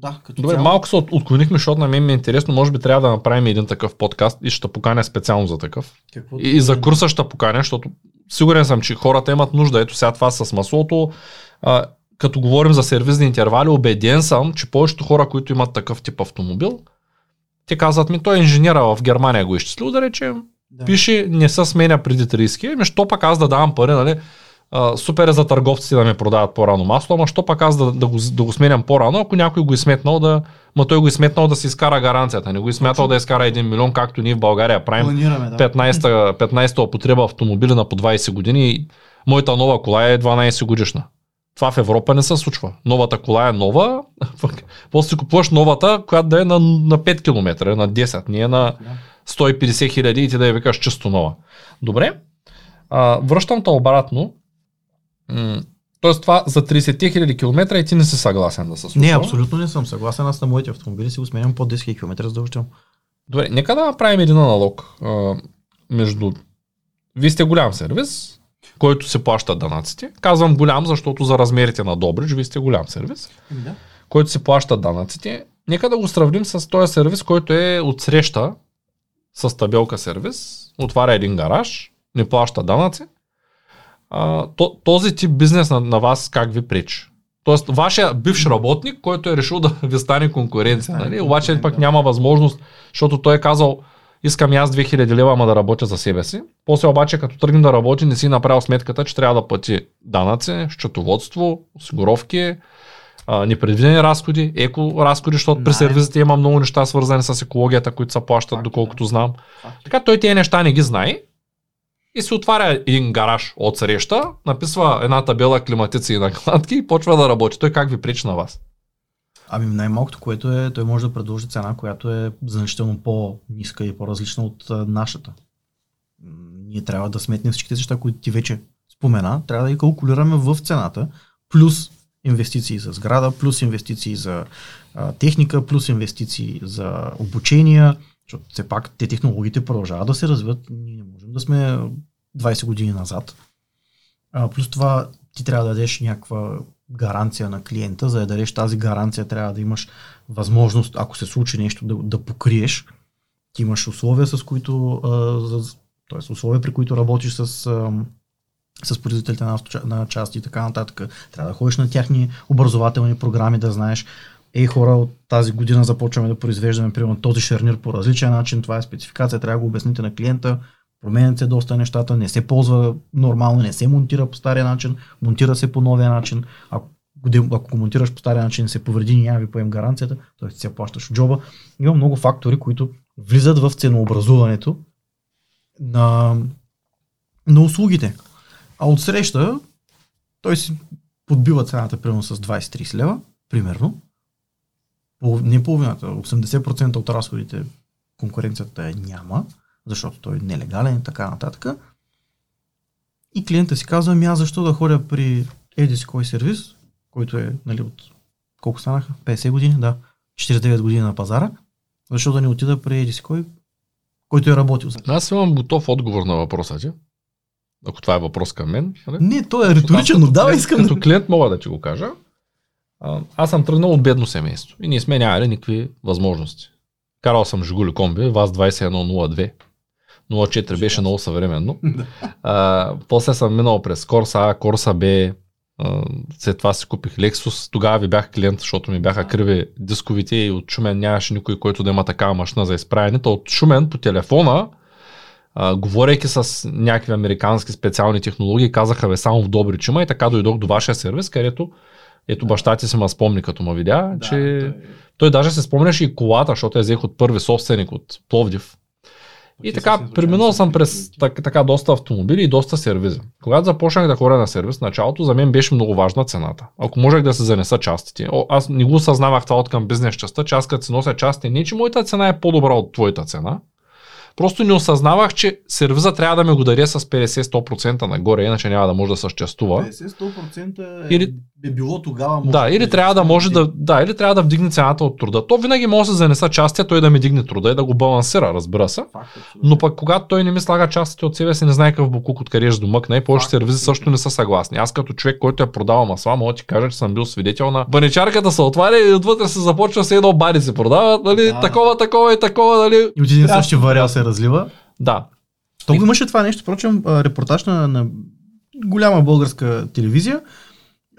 Да, като Добре, цяло, малко се от- отклонихме, защото на мен ми е интересно. Може би трябва да направим един такъв подкаст и ще поканя специално за такъв. какво И, и за курса ще поканя, защото сигурен съм, че хората имат нужда. Ето сега това с маслото. А, като говорим за сервизни интервали, убеден съм, че повечето хора, които имат такъв тип автомобил, те казват ми, той е инженера в Германия го изчислил, да речем, да. пише не се сменя преди 30 ами що пък аз да давам пари, нали? А, супер е за търговците да ми продават по-рано масло, ама що пък аз да, да, го, да го сменям по-рано, ако някой го е сметнал да, ма той го е сметнал да си изкара гаранцията, не го е смятал да изкара 1 милион, както ние в България правим. Планираме, да. 15-та, 15-та употреба автомобили на по 20 години и моята нова кола е 12 годишна. Това в Европа не се случва. Новата кола е нова, после купуваш новата, която да е на, на 5 км, на 10, не е на 150 хиляди и ти да я викаш чисто нова. Добре, а, връщам те обратно. М- Тоест това за 30 хиляди километра и ти не си съгласен да се случва. Не, абсолютно не съм съгласен. Аз на моите автомобили си го сменям по 10 000 км задължително. Добре, нека да направим един аналог а, между... Вие сте голям сервис, който се плаща данъците. Казвам голям, защото за размерите на Добрич вие сте голям сервис, Да. който се плаща данъците. Нека да го сравним с този сервис, който е отсреща с табелка сервис, отваря един гараж, не плаща данъци. А, то, този тип бизнес на, на вас как ви пречи? Тоест, вашия бивш работник, който е решил да ви стане конкуренция, Да, нали? конкурент, обаче пък да. няма възможност, защото той е казал, искам и аз 2000 лева, ама да работя за себе си. После обаче, като тръгне да работи, не си направил сметката, че трябва да плати данъци, счетоводство, осигуровки, непредвидени разходи, еко разходи, защото при Найем. сервизите има много неща свързани с екологията, които се плащат, Факт, доколкото да. знам. Факт. Така той тези неща не ги знае и се отваря един гараж от среща, написва една табела климатици и накладки и почва да работи. Той как ви пречи на вас? Ами най-малкото, което е, той може да предложи цена, която е значително по-ниска и по-различна от нашата. Ние трябва да сметнем всички тези неща, които ти вече спомена, трябва да ги калкулираме в цената, плюс инвестиции за сграда, плюс инвестиции за а, техника, плюс инвестиции за обучения, защото все пак те технологиите продължават да се развиват, ние не можем да сме 20 години назад. А, плюс това ти трябва да дадеш някаква гаранция на клиента. За да дадеш тази гаранция, трябва да имаш възможност, ако се случи нещо, да, да покриеш. Ти имаш условия, с които, т.е. условия, при които работиш с, а, с производителите на, авточа- на части и така нататък. Трябва да ходиш на тяхни образователни програми, да знаеш Ей хора, от тази година започваме да произвеждаме примерно този шарнир по различен начин, това е спецификация, трябва да го обясните на клиента, променят се доста нещата, не се ползва нормално, не се монтира по стария начин, монтира се по новия начин. Ако, ако го монтираш по стария начин, се повреди, няма ви поем гаранцията, т.е. се плащаш от джоба. Има много фактори, които влизат в ценообразуването на, на услугите. А от среща, той си подбива цената примерно с 20-30 лева, примерно. Не половината, 80% от разходите конкуренцията няма, защото той е нелегален и така нататък. И клиента си казва, ами аз защо да ходя при еди си кой сервис, който е нали, от колко станаха? 50 години? Да. 49 години на пазара. Защо да не отида при еди си кой, който е работил. Аз имам готов отговор на въпроса ти. Ако това е въпрос към мен. нали? Не, той е риторичен, но клиент- искам Като клиент мога да ти го кажа. Аз съм тръгнал от бедно семейство и ние сме нямали никакви възможности. Карал съм Жигули комби, ВАЗ 2102. 04 беше много съвременно. А, после съм минал през Корса А, Корса Б, а, след това си купих Lexus. Тогава ви бях клиент, защото ми бяха криви дисковите и от Шумен нямаше никой, който да има такава машина за изправяне. То от Шумен по телефона, а, говорейки с някакви американски специални технологии, казаха бе само в Добрич има и така дойдох до вашия сервис, където ето баща ти се ма спомни, като ма видя, Да, че той- той даже се спомняше и колата, защото я взех от първи собственик от Пловдив. И така, преминал съм през так, така доста автомобили и доста сервизи. Когато започнах да ходя на сервис, началото за мен беше много важна цената. Ако можех да се занеса частите. О, аз не го осъзнавах това от към бизнес частта, че аз като си нося частите, не че моята цена е по-добра от твоята цена. Просто не осъзнавах, че сервиза трябва да ме го даде с 50-100% нагоре, иначе няма да може да съществува. 50-100% е, Или- е било тогава. може Да, би, или трябва да може да, да, или трябва да вдигне цената от труда. То винаги може да се занеса частия, той да ми дигне труда и да го балансира, разбира се. Факт, абсолютно. Но пък когато той не ми слага частите от себе си, не знае какъв буклук откъде ще домъкне и повече сервизи също не са съгласни. Аз като човек, който е продавал масла, мога да ти кажа, че съм бил свидетел на баничарката се отваря и отвътре се започва с едно бари се продават, нали, Да. такова, такова и такова, нали. И от един същи вариал се разлива. Да. То го имаше това нещо, впрочем, репортаж на, на голяма българска телевизия,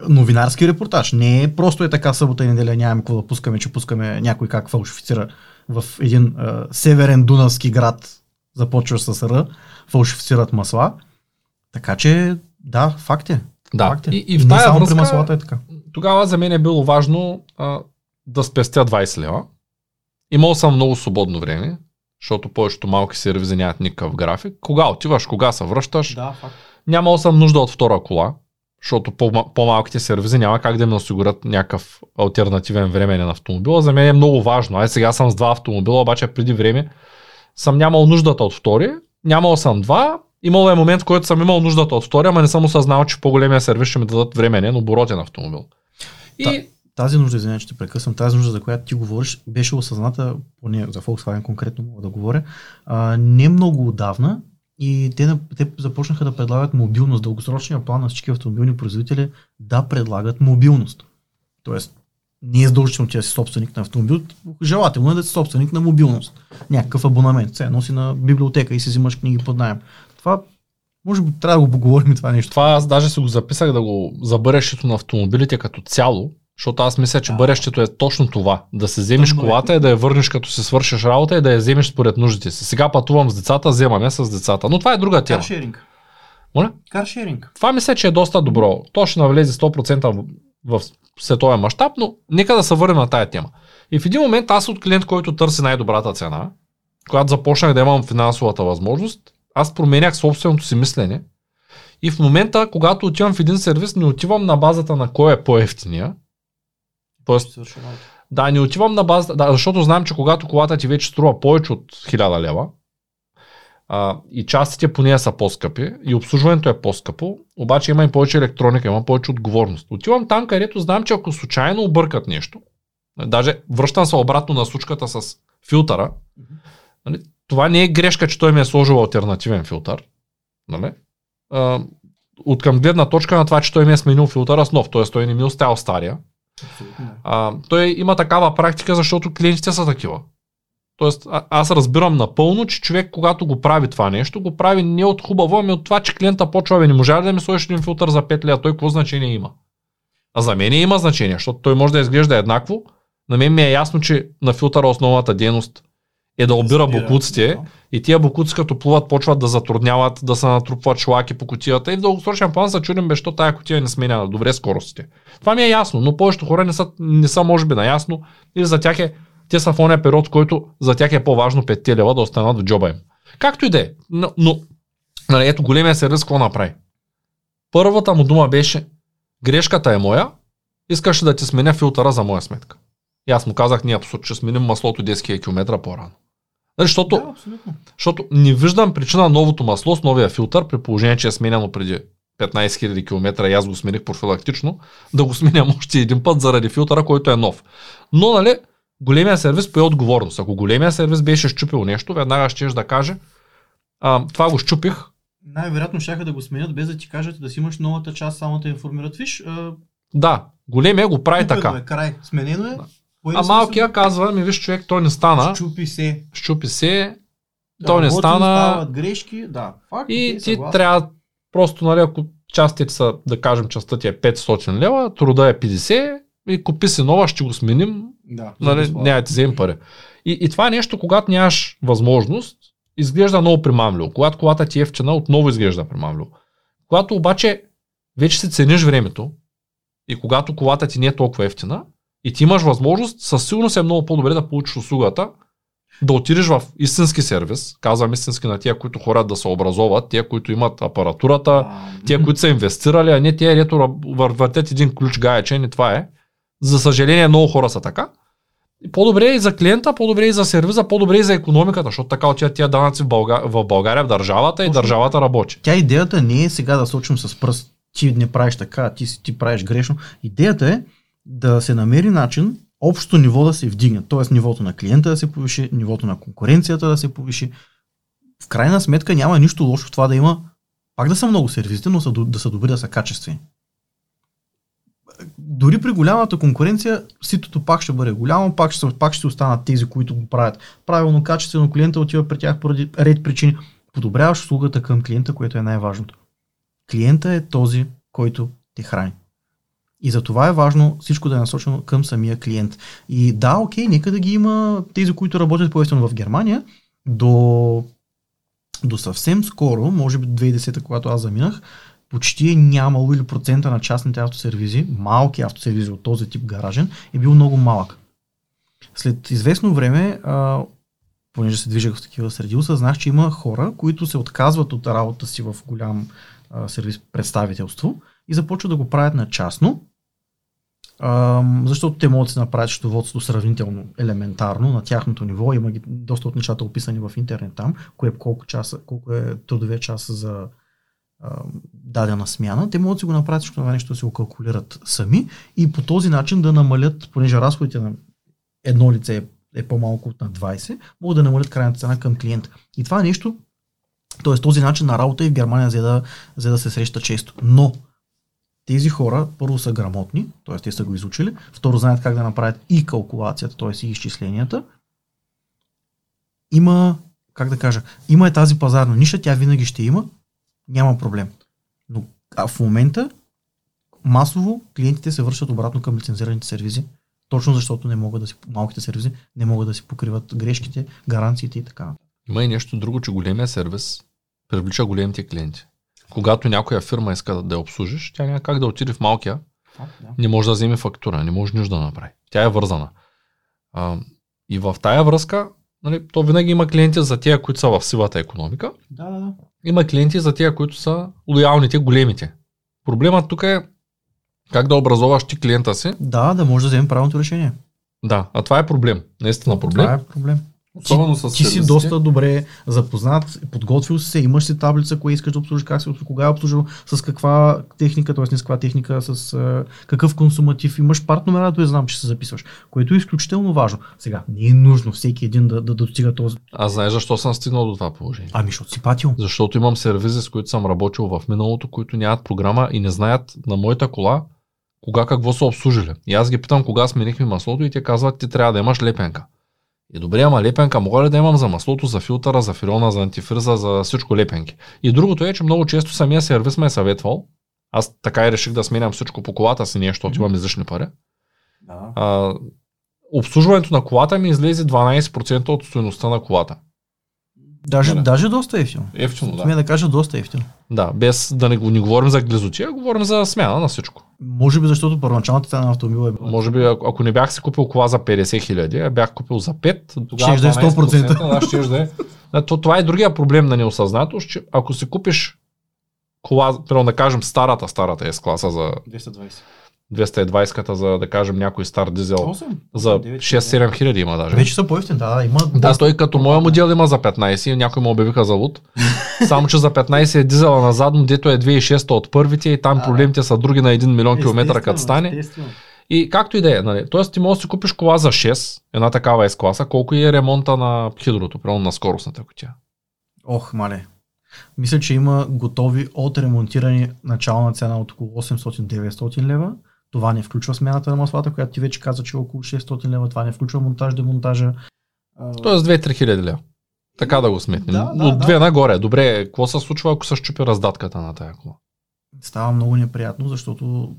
новинарски репортаж. Не е просто е така събота и неделя нямаме какво да пускаме, че пускаме някой как фалшифицира в един а, северен дунавски град, започва с Р, фалшифицират масла. Така че Да, факт е. Да. Факт е. И, и в само връзка, при маслата е така. тогава за мен е било важно а, да спестя 20 лева. Имал съм много свободно време, защото повечето малки сервизи нямат никакъв график. Кога отиваш, кога се връщаш. Да, факт. Нямал съм нужда от втора кола, защото по- по-малките сервизи няма как да ми осигурят някакъв альтернативен временен автомобил. А За мен е много важно. Ай сега съм с два автомобила, обаче преди време съм нямал нуждата от втори. Нямал съм два. Имало е момент, в който съм имал нуждата от втори, ама не съм осъзнал, че по-големия сервис ще ми дадат временен, оборотен автомобил. И. Тази нужда, извиня, че те прекъсвам, тази нужда, за която ти говориш, беше осъзната, поне за Volkswagen конкретно мога да говоря, а, не много отдавна и те, те започнаха да предлагат мобилност. Дългосрочния план на всички автомобилни производители да предлагат мобилност. Тоест, не е задължително, че си собственик на автомобил, желателно е да си собственик на мобилност. Някакъв абонамент. Все едно си на библиотека и си взимаш книги под найем. Това, може би трябва да го поговорим това нещо. това аз даже си го записах да го за на автомобилите като цяло, защото аз мисля, че бъдещето е точно това. Да се вземеш Тъмно е. колата и да я върнеш като си свършиш работа и да я вземеш според нуждите си. Сега пътувам с децата, вземаме с децата. Но това е друга тема. Каршеринг. Моля? Каршеринг. Това мисля, че е доста добро. То ще навлезе 100% в, в световен мащаб, но нека да се върнем на тая тема. И в един момент аз от клиент, който търси най-добрата цена, когато започнах да имам финансовата възможност, аз променях собственото си мислене. И в момента, когато отивам в един сервис, не отивам на базата на кой е по-ефтиния. Тоест, да, не отивам на базата, да, защото знам, че когато колата ти вече струва повече от 1000 лева, а, и частите по нея са по-скъпи, и обслужването е по-скъпо, обаче има и повече електроника, има повече отговорност. Отивам там, където знам, че ако случайно объркат нещо, даже връщам се обратно на случката с филтъра, нали, това не е грешка, че той ми е сложил альтернативен филтър. Нали? А, от към гледна точка на това, че той ми е сменил филтъра с нов, т.е. той не ми е оставил стария. А, той има такава практика, защото клиентите са такива. Тоест, а, аз разбирам напълно, че човек, когато го прави това нещо, го прави не от хубаво, ами от това, че клиента почва, не можа ли да ми сложиш един филтър за 5 лева, той какво значение има? А за мен има значение, защото той може да изглежда еднакво. На мен ми е ясно, че на филтъра основната дейност е да обира буклуците и тия букуци като плуват почват да затрудняват, да се натрупват шлаки по кутията и в дългосрочен план се чудим, бе, що тая кутия не сменя добре скоростите. Това ми е ясно, но повечето хора не са, не са може би наясно или за тях е, те са в ония период, в който за тях е по-важно 5 лева да останат в джоба им. Както и да е, но, но нали, ето големия сервис какво направи. Първата му дума беше, грешката е моя, искаш ли да ти сменя филтъра за моя сметка. И аз му казах, ние абсолютно ще сменим маслото 10 000 км по-рано. Защото Да, абсолютно. защото не виждам причина новото масло с новия филтър, при положение, че е сменяно преди 15 000 км и аз го смених профилактично, да го сменям още един път заради филтъра, който е нов. Но, нали, големия сервис пое отговорност. Ако големия сервис беше щупил нещо, веднага ще да каже, а, това го щупих, Най-вероятно щяха да го сменят без да ти кажат да си имаш новата част, само да информират. Виж, а, да, големия го прави купено така. Е, край. Сменено е. Да. А малкия се- казва, ми виж човек, той не стана, Щупи се. щупи се, Да, то не стана, Стават грешки, да. Факт, И ти съгласен. трябва просто, нали, ако частите са, да кажем, частта ти е 500 лева, труда е 50 и купи си нова, ще го сменим, Да, нали, няма ти вземем пари. И, и това е нещо, когато нямаш възможност, изглежда много примамливо. Когато колата ти е ефтина, отново изглежда примамливо. Когато обаче вече си цениш времето и когато колата ти не е толкова ефтина и ти имаш възможност, със сигурност е много по-добре да получиш услугата, да отидеш в истински сервис, казвам истински на тия, които хорат да се образоват, тия, които имат апаратурата, тия, които са инвестирали, а не тия, дето въртят един ключ гаечен и това е. За съжаление, много хора са така. По-добре е и за клиента, по-добре е и за сервиза, по-добре е и за економиката, защото така отиват тия данъци в, Бълга... в България, в държавата и държавата работи. Тя идеята не е сега да сочим с пръст, ти не правиш така, ти, ти правиш грешно. Идеята е да се намери начин общото ниво да се вдигне. Т.е. нивото на клиента да се повиши, нивото на конкуренцията да се повиши. В крайна сметка няма нищо лошо в това да има пак да са много сервизите, но да са добри, да са качествени. Дори при голямата конкуренция, ситото пак ще бъде голямо, пак ще, пак ще останат тези, които го правят правилно, качествено, клиента отива при тях поради ред причини. Подобряваш услугата към клиента, което е най-важното. Клиента е този, който те храни. И за това е важно всичко да е насочено към самия клиент. И да, окей, нека да ги има тези, които работят по в Германия, до, до съвсем скоро, може би 2010, когато аз заминах, почти е нямало или процента на частните автосервизи, малки автосервизи от този тип гаражен, е бил много малък. След известно време, а, понеже се движех в такива среди, осъзнах, че има хора, които се отказват от работа си в голям а, сервис представителство и започват да го правят на частно, защото те могат да се направят счетоводство сравнително елементарно на тяхното ниво. Има ги доста от нещата описани в интернет там, кое, колко, часа, колко е трудовия час за а, дадена смяна. Те могат да си го направят всичко това нещо да се го калкулират сами и по този начин да намалят, понеже разходите на едно лице е, е по-малко от на 20, могат да намалят крайната цена към клиента. И това нещо, т.е. този начин на работа и в Германия за да, за да се среща често. Но тези хора първо са грамотни, т.е. те са го изучили, второ знаят как да направят и калкулацията, т.е. и изчисленията. Има, как да кажа, има е тази пазарна ниша, тя винаги ще има, няма проблем. Но а в момента масово клиентите се вършат обратно към лицензираните сервизи, точно защото не могат да си, малките сервизи не могат да си покриват грешките, гаранциите и така. Има и нещо друго, че големия сервис привлича големите клиенти. Когато някоя фирма иска да, да я обслужиш, тя няма как да отиде в малкия, да. не може да вземе фактура, не може нищо да направи. Тя е вързана. А, и в тая връзка, нали, то винаги има клиенти за тия, които са в сивата економика, Да, да, да. има клиенти за тия, които са лоялните, големите. Проблемът тук е как да образоваш ти клиента си. Да, да може да вземем правилното решение. Да, а това е проблем. Наистина проблем. Това е проблем. Особено ти, с ти си доста добре запознат, подготвил си се, имаш си таблица, кое искаш да обслужиш, как се обслужи, кога е обслужил, с каква техника, т.е. не с каква техника, с а, какъв консуматив, имаш парт номера, да знам, че се записваш, което е изключително важно. Сега, не е нужно всеки един да, да достига този. А знаеш защо съм стигнал до това положение? Ами, защото си патил. Защото имам сервизи, с които съм работил в миналото, които нямат програма и не знаят на моята кола кога какво са обслужили. И аз ги питам кога сменихме маслото и те казват, ти трябва да имаш лепенка. И добре, ама лепенка мога ли да имам за маслото, за филтъра, за фирона, за антифриза, за всичко лепенки. И другото е, че много често самия сервис ме е съветвал. Аз така и реших да сменям всичко по колата си, не защото имам излишни пари. Да. А, обслужването на колата ми излезе 12% от стоеността на колата. Даже, Да. даже доста ефтино. Ефтино, Смея да кажа доста ефтино. Да, без да не, не говорим за глизотия, говорим за смяна на всичко. Може би защото първоначалната цена на автомобила е била. Може би, ако, ако не бях си купил кола за 50 хиляди, а бях купил за 5, тогава Щеш да е 100%. 12%, Да, да е. Да, то, това е другия проблем на неосъзнатост, че ако си купиш кола, да кажем старата, старата е с класа за 220. 220-ката, за да кажем някой стар дизел, 8? за 6-7 хиляди има даже. Вече са по-ефтин, да, да, има. Да, той като моя модел има за 15 и някой му обявиха за луд. Само, че за 15 е дизела на задно, дето е 2600 от първите и там проблемите са други на 1 милион километра като стане. Естествено. И както и да е, нали? Тоест ти можеш да си купиш кола за 6, една такава S-класа, колко и е ремонта на хидрото, примерно на скоростната кутия. Ох, мале. Мисля, че има готови от ремонтирани начална цена от около 800-900 лева. Това не включва смяната на маслата, която ти вече каза, че е около 600 лева. Това не включва монтаж, демонтажа. Тоест 2-3 хиляди лева. Така да го сметнем. Да, да, От да. две нагоре. Добре, какво се случва, ако се щупи раздатката на тая кола? Става много неприятно, защото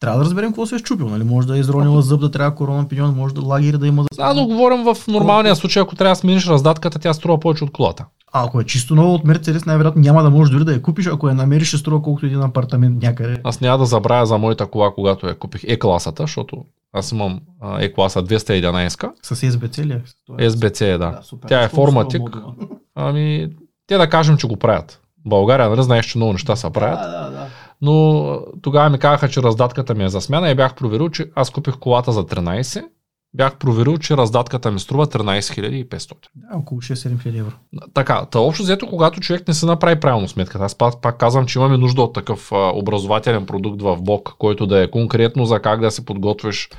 трябва да разберем какво се е щупил. Нали? Може да е изронила зъб, да трябва корона пиньон, може да лагери да има. Да, но говорим в нормалния случай, ако трябва да смениш раздатката, тя струва повече от колата. А ако е чисто ново от Мерцедес, най-вероятно няма да можеш дори да я купиш. Ако я намериш, ще струва колкото един апартамент някъде. Аз няма да забравя за моята кола, когато я купих Е-класата, защото аз имам Е-класа 211, С SBC ли? е? SBC е, да. супер. Тя е форматик. Ами, те да кажем, че го правят. В България, нали, знаеш, че много неща се правят. Да, да, да. Но тогава ми казаха, че раздатката ми е за смяна и бях проверил, че аз купих колата за 13. Бях проверил, че раздатката ми струва 13 500. Да, около 6-7 хиляди евро. Така, та общо взето, когато човек не се направи правилно сметката, аз пак, пак казвам, че имаме нужда от такъв а, образователен продукт в БОК, който да е конкретно за как да се подготвиш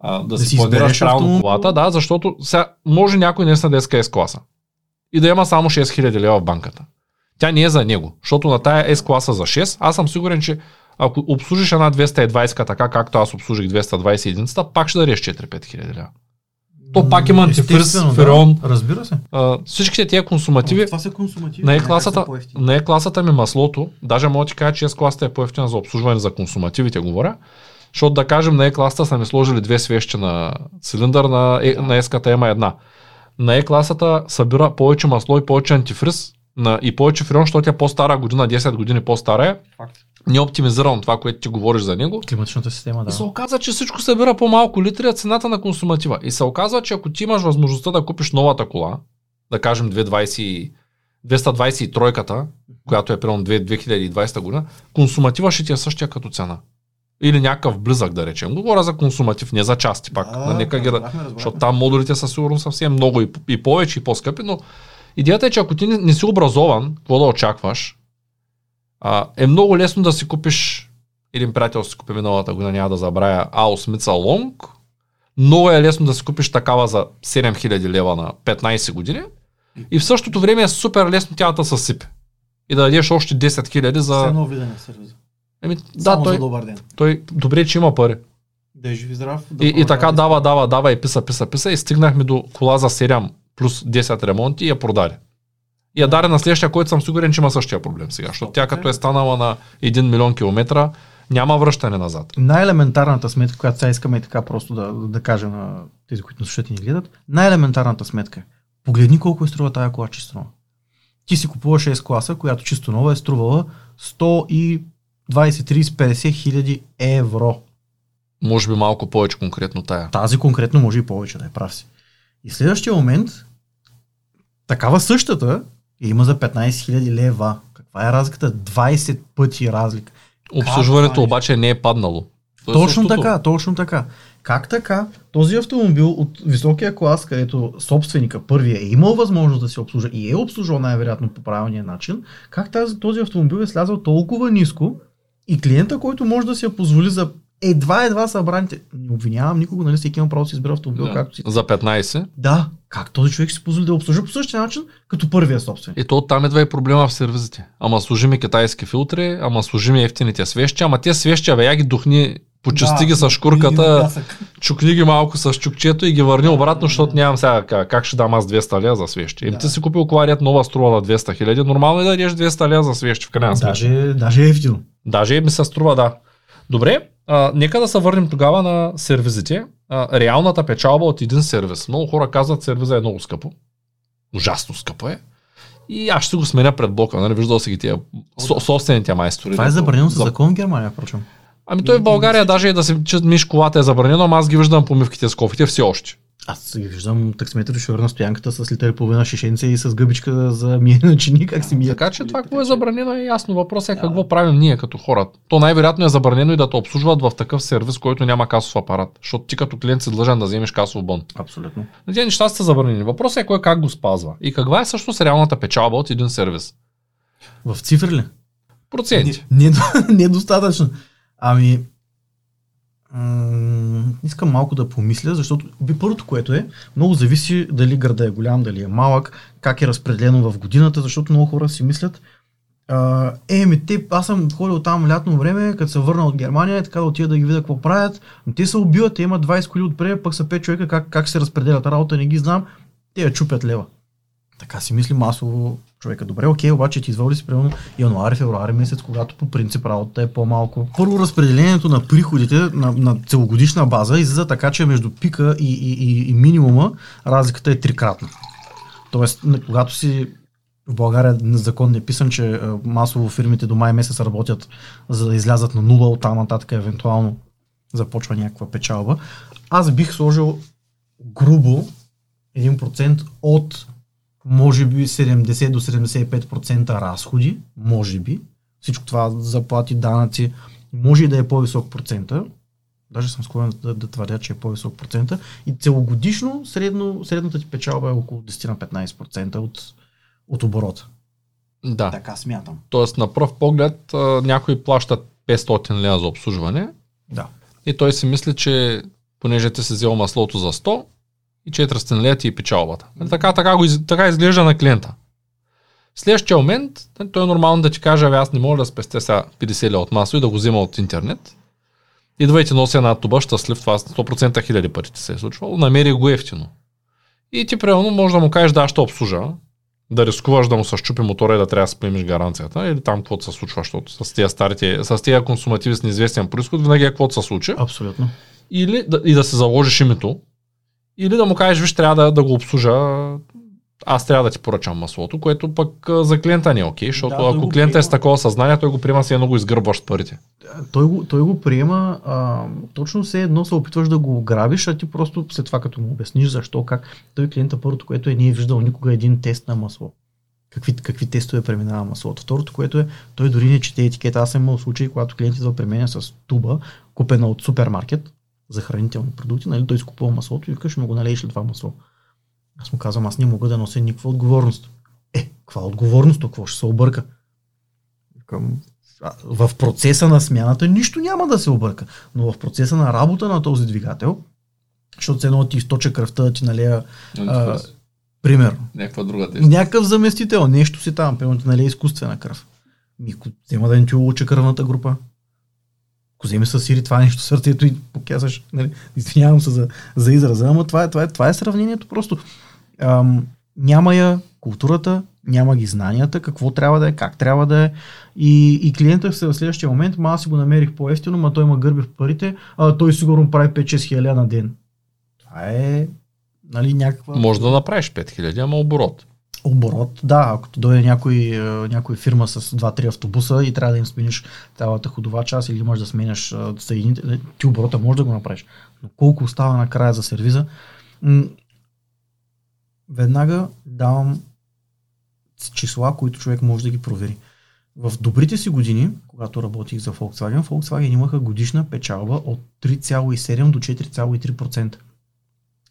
а, да, Да си планираш правилно автомобил. колата, да, защото сега може някой наистина да иска S-класа и да има само 6000 лева в банката. Тя не е за него, защото на тая S-класа за 6, аз съм сигурен, че ако обслужиш една 220 така, както аз обслужих 221, пак ще дадеш 4-5 хиляди лева. То пак има антифриз, ферон, Да, разбира се. а, всичките тия консумативи, Това са консумативи. са Е-класата, по-евтини. на Е-класата ми маслото, даже мога да ти кажа, че С-класата е по-ефтина за обслужване за консумативите, говоря, защото да кажем на Е-класата са ми сложили две свещи на цилиндър, на, е, на S-ката има една. На Е-класата събира повече масло и повече антифриз на, и повече фреон, защото тя е по-стара година, 10 години по-стара е, Факт. Не оптимизирано това, което ти говориш за него. Климатичната система, да. И се оказа, че всичко събира по-малко литри, а цената на консуматива. И се оказва, че ако ти имаш възможността да купиш новата кола, да кажем 220, 223-ката, която е примерно 2- 2020 година, консуматива ще ти е същия като цена. Или някакъв близък, да речем. Говоря за консуматив, не за части пак. Да, нека ги, да- защото там модулите са сигурно съвсем много и, и повече и по-скъпи, но идеята е, че ако ти не, не си образован, какво да очакваш, а, е много лесно да си купиш един приятел си купи миналата година, няма да забравя, Аусмица Лонг. Много е лесно да си купиш такава за 7000 лева на 15 години и в същото време е супер лесно тя да се съсипе. И да дадеш още 10 000 за... Едно видене сервиза. Еми, да, Само той, за добър ден. той добре, че има пари. Да е жив и здрав. да И, и така да дава, дава, дава и писа, писа, писа и стигнахме до кола за 7 плюс 10 ремонти и я продаде. Я даде на следващия, който съм сигурен, че има същия проблем сега. Защото тя като е станала на 1 милион километра, няма връщане назад. Най-елементарната сметка, която сега искаме и така просто да, да кажем на тези, които нас слушат и ни гледат, най-елементарната сметка е. Погледни колко е струва тая кола чисто нова. Ти си купуваш 6 класа, която чисто нова е струвала 120, 30, 50 хиляди евро. Може би малко повече конкретно тая. Тази конкретно може и повече да е прав си. И следващия момент, такава същата я има за 15 000 лева. Каква е разликата? 20 пъти разлика. Обслужването е? обаче не е паднало. То е Точно същото. така, точно така. Как така този автомобил от високия клас, където собственика първия е имал възможност да се обслужа и е обслужвал най-вероятно по правилния начин, как тази, този автомобил е слязал толкова ниско и клиента, който може да си я позволи за едва-едва събраните, не обвинявам никого, нали всеки има право да си избира автомобил, Да. както си. За 15. Да, как този човек си позволи да обслужа по същия начин, като първия собственик. И то оттам идва и проблема в сервизите. Ама служи ми китайски филтри, ама служи ми ефтините свещи, ама те свещи, бе, я ги духни, почисти ги с шкурката, чукни ги малко с чукчето и ги върни обратно, защото нямам сега как, как ще дам аз 200 лева за свещи. Еми Да. ти си купил кола, дет нова струва на 200 хиляди, нормално е да дадеш 200 лева за свещи в крайна сметка. Даже, даже е ефтино. Даже ми се струва, да. Добре, а, нека да се върнем тогава на сервизите. А, реалната печалба от един сервис. Много хора казват, сервиза е много скъпо. Ужасно скъпо е. И аз ще го сменя пред блока, нали? Виждал си ги тия со, собствените майстори. Това е забранено със за- закон в Германия, впрочем. Ами той в България даже и да се миш колата е забранено, ама аз ги виждам по мивките с кофите все още. Аз ги виждам таксиметър шофьор на стоянката с литър половина шишенце и с гъбичка за миене на чини, как си мие. Така че това какво е забранено е ясно. Въпросът е какво правим ние като хора. То най-вероятно е забранено и да те обслужват в такъв сервис, който няма касов апарат. Защото ти като клиент си длъжен да вземеш касов бон. Абсолютно. Тези неща са забранени. Въпросът е кой как го спазва. И каква е всъщност реалната печалба от един сервис? В цифри ли? Проценти. Не, не, недостатъчно. Ами, м- искам малко да помисля, защото би първото, което е, много зависи дали града е голям, дали е малък, как е разпределено в годината, защото много хора си мислят, е, ми те, аз съм ходил там лятно време, като се върна от Германия, така да отида да ги видя какво правят. Но те се убиват, те имат 20 коли отпред, пък са 5 човека, как, как се разпределят работа, не ги знам. Те я чупят лева. Така си мисли масово човека. Добре, окей, обаче ти изволи си примерно януари, февруари месец, когато по принцип работата е по-малко. Първо разпределението на приходите на, на целогодишна база излиза така, че между пика и, и, и, и минимума разликата е трикратна. Тоест, когато си в България на закон не е писан, че масово фирмите до май месец работят за да излязат на нула, от там нататък евентуално започва някаква печалба. Аз бих сложил грубо 1% от може би 70 до 75% разходи, може би. Всичко това заплати, данъци, може и да е по-висок процента. Даже съм склонен да, да твърдя, че е по-висок процента. И целогодишно средно, средната ти печалба е около 10 на 15% от, от оборота. Да. Така смятам. Тоест на пръв поглед а, някой плаща 500 лева за обслужване Да. и той си мисли, че понеже ти си взел маслото за 100 и 400 лева ти е печалбата. Така, така, го, така изглежда на клиента. В следващия момент нали, той е нормално да ти каже, «Абе, аз не мога да спестя сега 50 лева от масло и да го взема от интернет. Идва и ти носи една туба, щастлив, това 100% хиляди пъти ти се е случвало, намери го ефтино. И ти примерно може да му кажеш, да, ще обслужа, да рискуваш да му се щупи мотора и да трябва да си поемеш гаранцията, или там каквото се случва, защото с тия старите, с тия консумативи с неизвестен происход, винаги е каквото се случи. Абсолютно. Или да, и да се заложиш името, или да му кажеш, виж, трябва да, да го обслужа аз трябва да ти поръчам маслото, което пък за клиента не е окей, защото Да, ако клиента е с приема. такова съзнание, той го приема си едно го изгърбваш парите. Той го, той го приема, а, точно все едно се опитваш да го грабиш, а ти просто след това като му обясниш защо, как, той клиента първото, което е не е виждал никога един тест на масло. Какви, какви тестове преминава маслото. Второто, което е, той дори не чете етикета. Аз съм имал случаи, когато клиент идва при мен с туба, купена от супермаркет за хранителни продукти, нали, той си купува маслото и вика, ще му го налееш ли това масло. Аз му казвам, аз не мога да нося никаква отговорност. Е, каква отговорност, какво ще се обърка? А, в процеса на смяната нищо няма да се обърка, но в процеса на работа на този двигател, защото се едно ти източа кръвта, да ти налея, а, примерно, Някаква друга някакъв заместител, нещо си там, примерно ти налея изкуствена кръв. Ми, ако взема да не ти улуча кръвната група. Ако вземе със сири това нещо сърцето и показваш, нали, извинявам се за, за израза, ама това е, това, е, това е сравнението просто. Ам, няма я културата, няма ги знанията, какво трябва да е, как трябва да е. И, и клиентът в следващия момент, ма аз си го намерих по-ефтино, ма той ма гърби в парите, а той сигурно прави 5-6 хиляди на ден. Това е нали, някаква Може да направиш 5000, ама оборот. Оборот. Да, ако дойде някой, е, някой фирма с 2-3 автобуса и трябва да им смениш цялата ходова част или имаш да сменяш а, съединители, ти оборота може да го направиш. Но колко остава накрая за сервиза? Веднага давам числа, които човек може да ги провери. В добрите си години, когато работих за Volkswagen, Volkswagen имаха годишна печалба от 3,7 до 4,3%.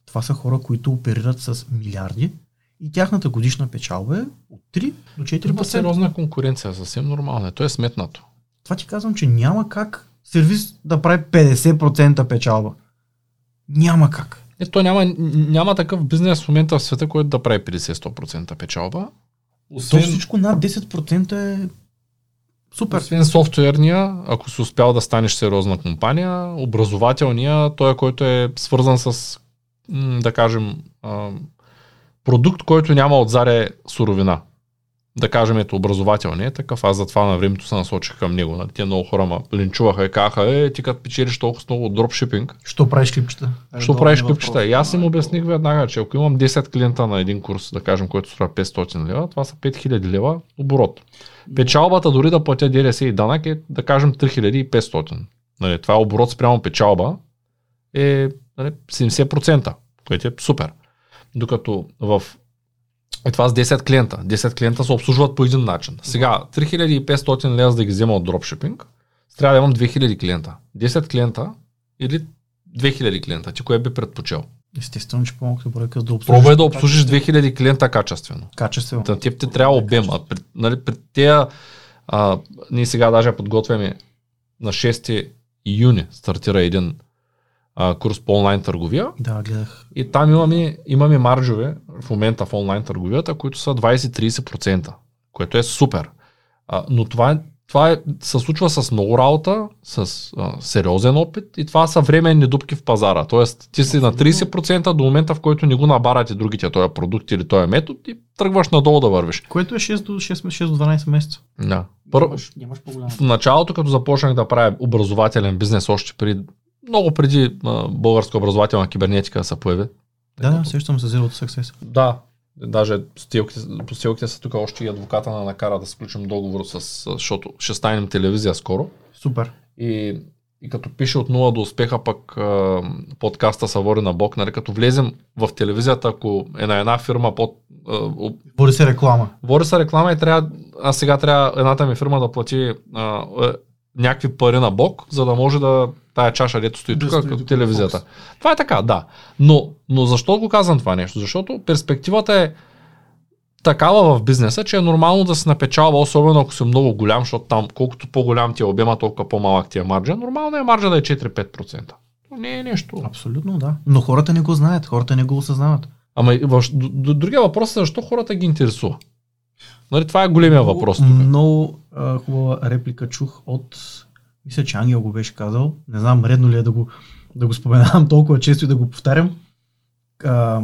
Това са хора, които оперират с милиарди и тяхната годишна печалба е от 3 до 4%. Има сериозна конкуренция, съвсем нормално. е. То е сметнато. Това ти казвам, че няма как сервис да прави 50% печалба. Няма как. Е, то няма, няма такъв бизнес в момента в света, който да прави 50-100% печалба. То Освен, всичко над 10% е супер. освен софтуерния, ако си успял да станеш сериозна компания, образователния, той, който е свързан с, да кажем, продукт, който няма отзаре суровина. Да кажем, ето образователния е такъв. Аз затова на времето се насочих към него. Нали? Те много хора ма линчуваха и казаха, е, ти като печелиш толкова много от дропшипинг, Що правиш клипчета? Що правиш клипчета? И аз им обясних веднага, че ако имам 10 клиента на един курс, да кажем, който струва 500 лева, това са 5000 лева оборот. Печалбата дори да платя ДДС и данък е, да кажем, 3500. Нали, това е оборот спрямо печалба е нали, 70%, което е супер. Докато в е това с 10 клиента. 10 клиента се обслужват по един начин. Сега, 3500 лева да ги взема от дропшипинг, трябва да имам 2000 клиента. 10 клиента или 2000 клиента. Ти кое би предпочел? Естествено, че по-малко бройка да обслужиш. Пробвай да обслужиш 2000 клиента качествено. Качествено. Да, теб ти трябва обем. А при, нали, при тея, а, ние сега даже подготвяме на 6 юни стартира един а, курс по онлайн търговия Да, гледах. и там имаме, имаме маржове в момента в онлайн търговията, които са 20-30%, което е супер. А, но това, е, това е, се случва с много работа, с а, сериозен опит и това са временни дупки в пазара. Тоест ти си на 30% до момента, в който не го набарате другите този продукт или този метод и тръгваш надолу да вървиш. Което е 6 до, 6, 6 до 12 месеца. Да. Първо, Нямаш, нямаш по-голяма. в началото, като започнах да правя образователен бизнес, още при, много преди а, българска образователна кибернетика да се появи. Да, да, сещам се Zero to Success. Да, даже стилките, по стилките са тук още и адвоката на накара да сключим договор с, защото ще станем телевизия скоро. Супер. И, и като пише от нула до успеха, пък а, подкаста са вори на Бог, нали, като влезем в телевизията, ако е на една фирма под... А, Води се реклама. Води се реклама и трябва, аз сега трябва едната ми фирма да плати а, е, някакви пари на Бог, за да може да тая чаша, дето стои тук, като телевизията. Това е така, да. Но, но защо го казвам това нещо? Защото перспективата е такава в бизнеса, че е нормално да се напечалва, особено ако си много голям, защото там колкото по-голям ти е обема, толкова по-малък ти е марджа. Нормално е марджа да е 4-5%. Но не е нещо. Абсолютно, да. Но хората не го знаят, хората не го осъзнават. Ама и в, д- д- другия въпрос е защо хората ги интересува. Нали, това е големия въпрос. тук. Много а, хубава реплика чух от, мисля, че Ангел го беше казал. Не знам, редно ли е да го, да го споменавам толкова често и да го повтарям. А,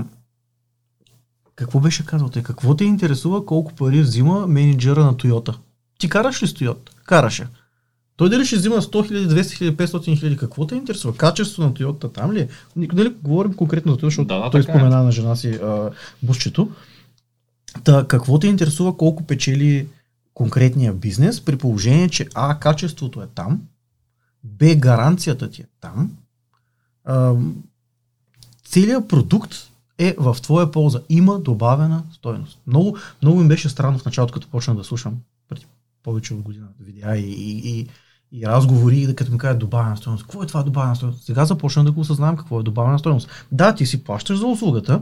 какво беше казал те? Какво те интересува колко пари взима менеджера на Тойота? Ти караш ли с Тойота? Караше. Той дали ще взима 100 000, 200 000, 500 000, какво те интересува? Качество на Тойота там ли е? Дали говорим конкретно за това, защото Да, да, той е. спомена на жена си а, бусчето. Та, какво те интересува колко печели конкретния бизнес, при положение, че А, качеството е там, Б, гаранцията ти е там, а, целият продукт е в твоя полза. Има добавена стоеност. Много, много ми беше странно в началото, като почна да слушам преди повече от година видеа и, и, и, и разговори, и като ми кажат добавена стоеност. Какво е това добавена стоеност? Сега започна да го осъзнавам какво е добавена стоеност. Да, ти си плащаш за услугата,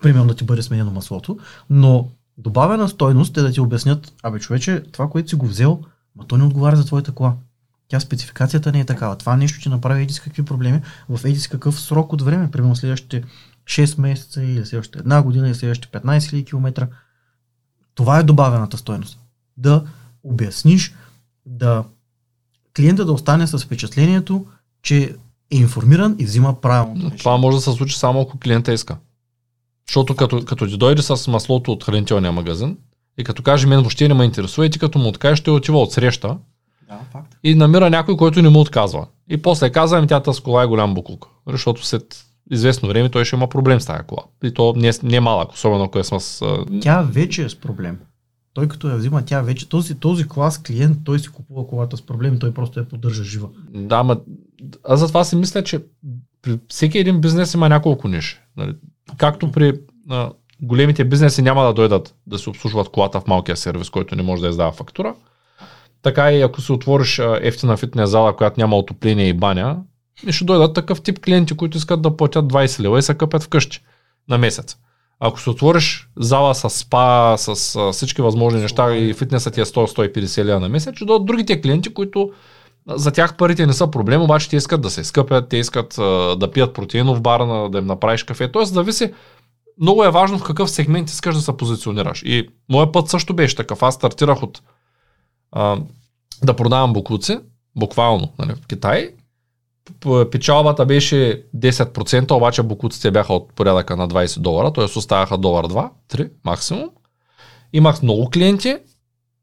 примерно да ти бъде сменено маслото, но добавена стойност е да ти обяснят, абе човече, това, което си го взел, ма то не отговаря за твоята кола. Тя спецификацията не е такава. Това нещо ще направи еди с какви проблеми в еди с какъв срок от време, примерно следващите 6 месеца или следващите една година или следващите 15 000 км. Това е добавената стойност. Да обясниш, да клиента да остане с впечатлението, че е информиран и взима правилно. Това може да се случи само ако клиента иска. Защото като, като ти дойде с маслото от хранителния магазин и като каже мен въобще не ме интересува и ти като му откажеш, ще отива от среща да, факт. и намира някой, който не му отказва. И после казва, тя тази кола е голям буклук. Защото след известно време той ще има проблем с тази кола. И то не, не е малък, особено ако е с... Тя вече е с проблем. Той като я взима, тя вече, този, този клас клиент, той си купува колата с проблеми, той просто я поддържа жива. Да, ма, аз затова си мисля, че при всеки един бизнес има няколко ниши. Нали? Както при а, големите бизнеси няма да дойдат да се обслужват колата в малкия сервис, който не може да издава фактура, така и ако си отвориш ефтина фитнес зала, която няма отопление и баня, ще дойдат такъв тип клиенти, които искат да платят 20 лева и се къпят вкъщи на месец. Ако се отвориш зала с спа, с а, всички възможни неща и фитнесът ти е 100-150 лева на месец, ще дойдат другите клиенти, които за тях парите не са проблем, обаче те искат да се скъпят, те искат да пият протеинов бар, да им направиш кафе. Тоест, зависи. Много е важно в какъв сегмент искаш да се позиционираш. И моят път също беше такъв. Аз стартирах от а, да продавам буклуци, буквално нали, в Китай. Печалбата беше 10%, обаче буклуците бяха от порядъка на 20 долара, т.е. оставаха долар 2, 3 максимум. Имах много клиенти,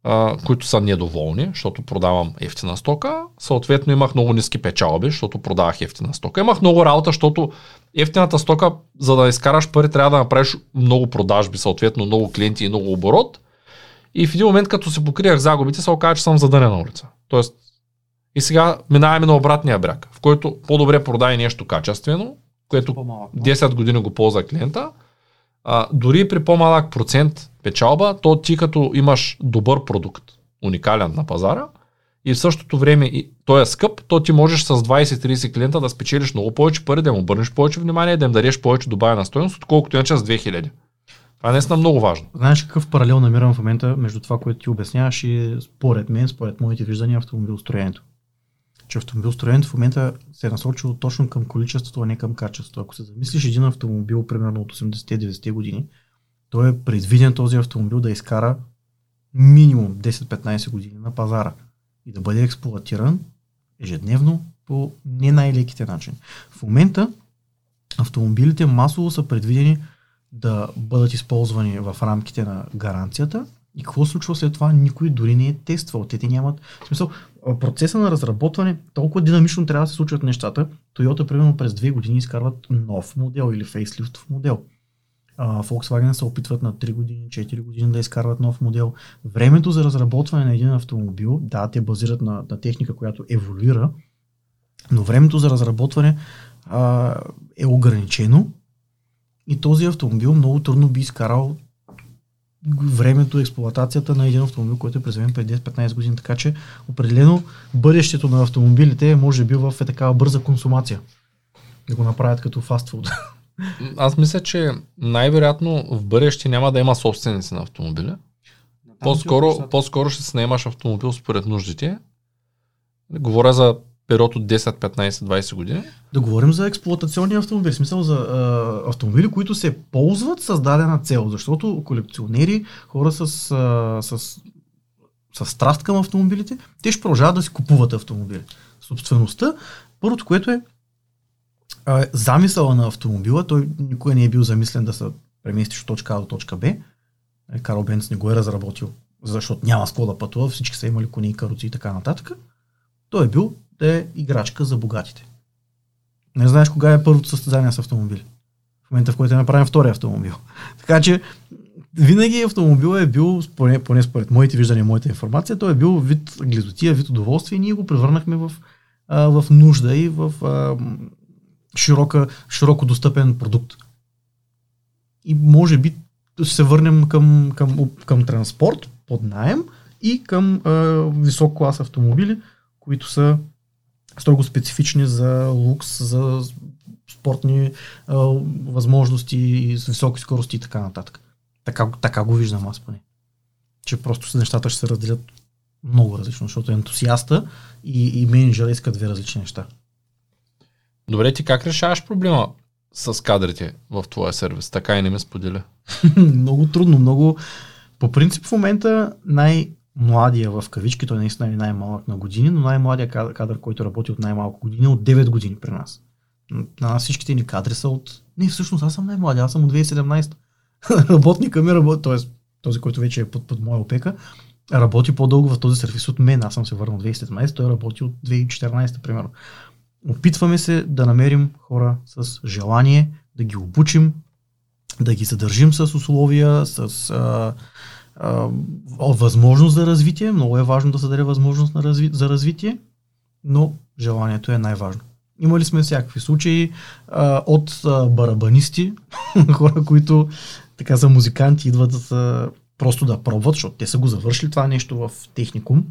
а, които са недоволни, защото продавам ефтина стока. Съответно имах много ниски печалби, защото продавах ефтина стока. Имах много работа, защото ефтината стока, за да изкараш пари, трябва да направиш много продажби, съответно много клиенти и много оборот. И в един момент, като се покриях загубите, се оказа, че съм задънен на улица. Тоест, и сега минаваме на обратния бряг, в който по-добре продай нещо качествено, което 10 години го ползва клиента, а, дори при по-малък процент печалба, то ти като имаш добър продукт, уникален на пазара, и в същото време и той е скъп, то ти можеш с 20-30 клиента да спечелиш много повече пари, да им обърнеш повече внимание, да им дадеш повече добавена стоеност, отколкото иначе с 2000. Това е наистина много важно. Знаеш какъв паралел намирам в момента между това, което ти обясняваш и според мен, според моите виждания автомобилостроението. Че автомобилостроението в момента се е насочило точно към количеството, а не към качеството. Ако се замислиш един автомобил, примерно от 80-90 години, той е предвиден този автомобил да изкара минимум 10-15 години на пазара и да бъде експлуатиран ежедневно по не най-леките начини. В момента автомобилите масово са предвидени да бъдат използвани в рамките на гаранцията и какво случва след това, никой дори не е тествал. Те, те нямат... В смисъл, процеса на разработване, толкова динамично трябва да се случват нещата. Toyota, примерно, през две години изкарват нов модел или фейслифтов модел. Uh, Volkswagen се опитват на 3 години, 4 години да изкарват нов модел. Времето за разработване на един автомобил, да, те базират на, на техника, която еволюира, но времето за разработване uh, е ограничено и този автомобил много трудно би изкарал времето, експлуатацията на един автомобил, който е преземен преди 10-15 години. Така че определено бъдещето на автомобилите е може би в е такава бърза консумация. Да го направят като фастфуд. Аз мисля, че най-вероятно в бъдеще няма да има собственици на автомобили. По-скоро, по-скоро ще се наемаш автомобил според нуждите. Говоря за период от 10, 15, 20 години. Да говорим за експлуатационни автомобили, в смисъл за а, автомобили, които се ползват с дадена цел, защото колекционери, хора с, а, с, с страст към автомобилите, те ще продължават да си купуват автомобили. Собствеността, първото, което е а, замисъла на автомобила, той никога не е бил замислен да се преместиш от точка А до точка Б. Е, Карл Бенц не го е разработил, защото няма с да пътува, всички са имали кони и каруци и така нататък. Той е бил е играчка за богатите. Не знаеш кога е първото състезание с автомобили. В момента, в който е направен втори автомобил. Така че винаги автомобил е бил, поне, поне според моите виждания, моята информация, той е бил вид гледотия, вид удоволствие и ние го превърнахме в, а, в нужда и в а, широка, широко достъпен продукт. И може би се върнем към, към, към транспорт под найем и към а, висок клас автомобили, които са строго специфични за лукс, за спортни а, възможности, с високи скорости и така нататък. Така, така го виждам аз поне. Че просто нещата ще се разделят много различно, защото ентусиаста и, и менеджера искат две различни неща. Добре, ти как решаваш проблема с кадрите в твоя сервис? Така и не ме споделя. много трудно, много... По принцип в момента най-младия в кавички, той наистина е най-малък на години, но най-младия кадър, който работи от най-малко години, е от 9 години при нас. На нас всичките ни кадри са от... Не, всъщност аз съм най-младия, аз съм от 2017. Работника ми работи, т.е. този, който вече е под, под моя опека, работи по-дълго в този сервис от мен. Аз съм се върнал 2017, той работи от 2014, примерно. Опитваме се да намерим хора с желание, да ги обучим, да ги задържим с условия, с а, а, възможност за развитие. Много е важно да се даде възможност на разви, за развитие, но желанието е най-важно. Имали сме всякакви случаи а, от а, барабанисти, хора, които така са музиканти, идват да, просто да пробват, защото те са го завършили това нещо в техникум,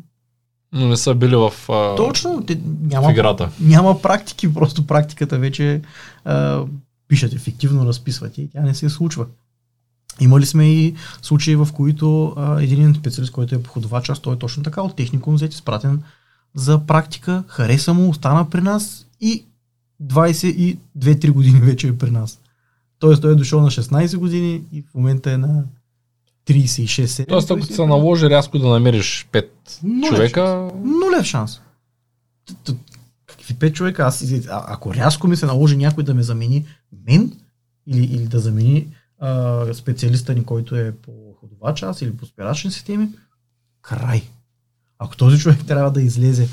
но не са били в, а, Точно, те, няма, в играта. Няма практики, просто практиката вече а, пишат ефективно, разписват и тя не се случва. Имали сме и случаи, в които а, един специалист, който е походовач, аз той е точно така от техникум взет изпратен за практика, хареса му, остана при нас и 22-3 години вече е при нас. Тоест той е дошъл на 16 години и в момента е на 36 Тоест, ако се наложи рязко да намериш 5 нулев човека... Шанс. Нулев шанс. Какви 5 човека? Аз, а, ако рязко ми се наложи някой да ме замени мен или, или да замени а, специалиста ни, който е по ходова част или по спирачни системи, край. Ако този човек трябва да излезе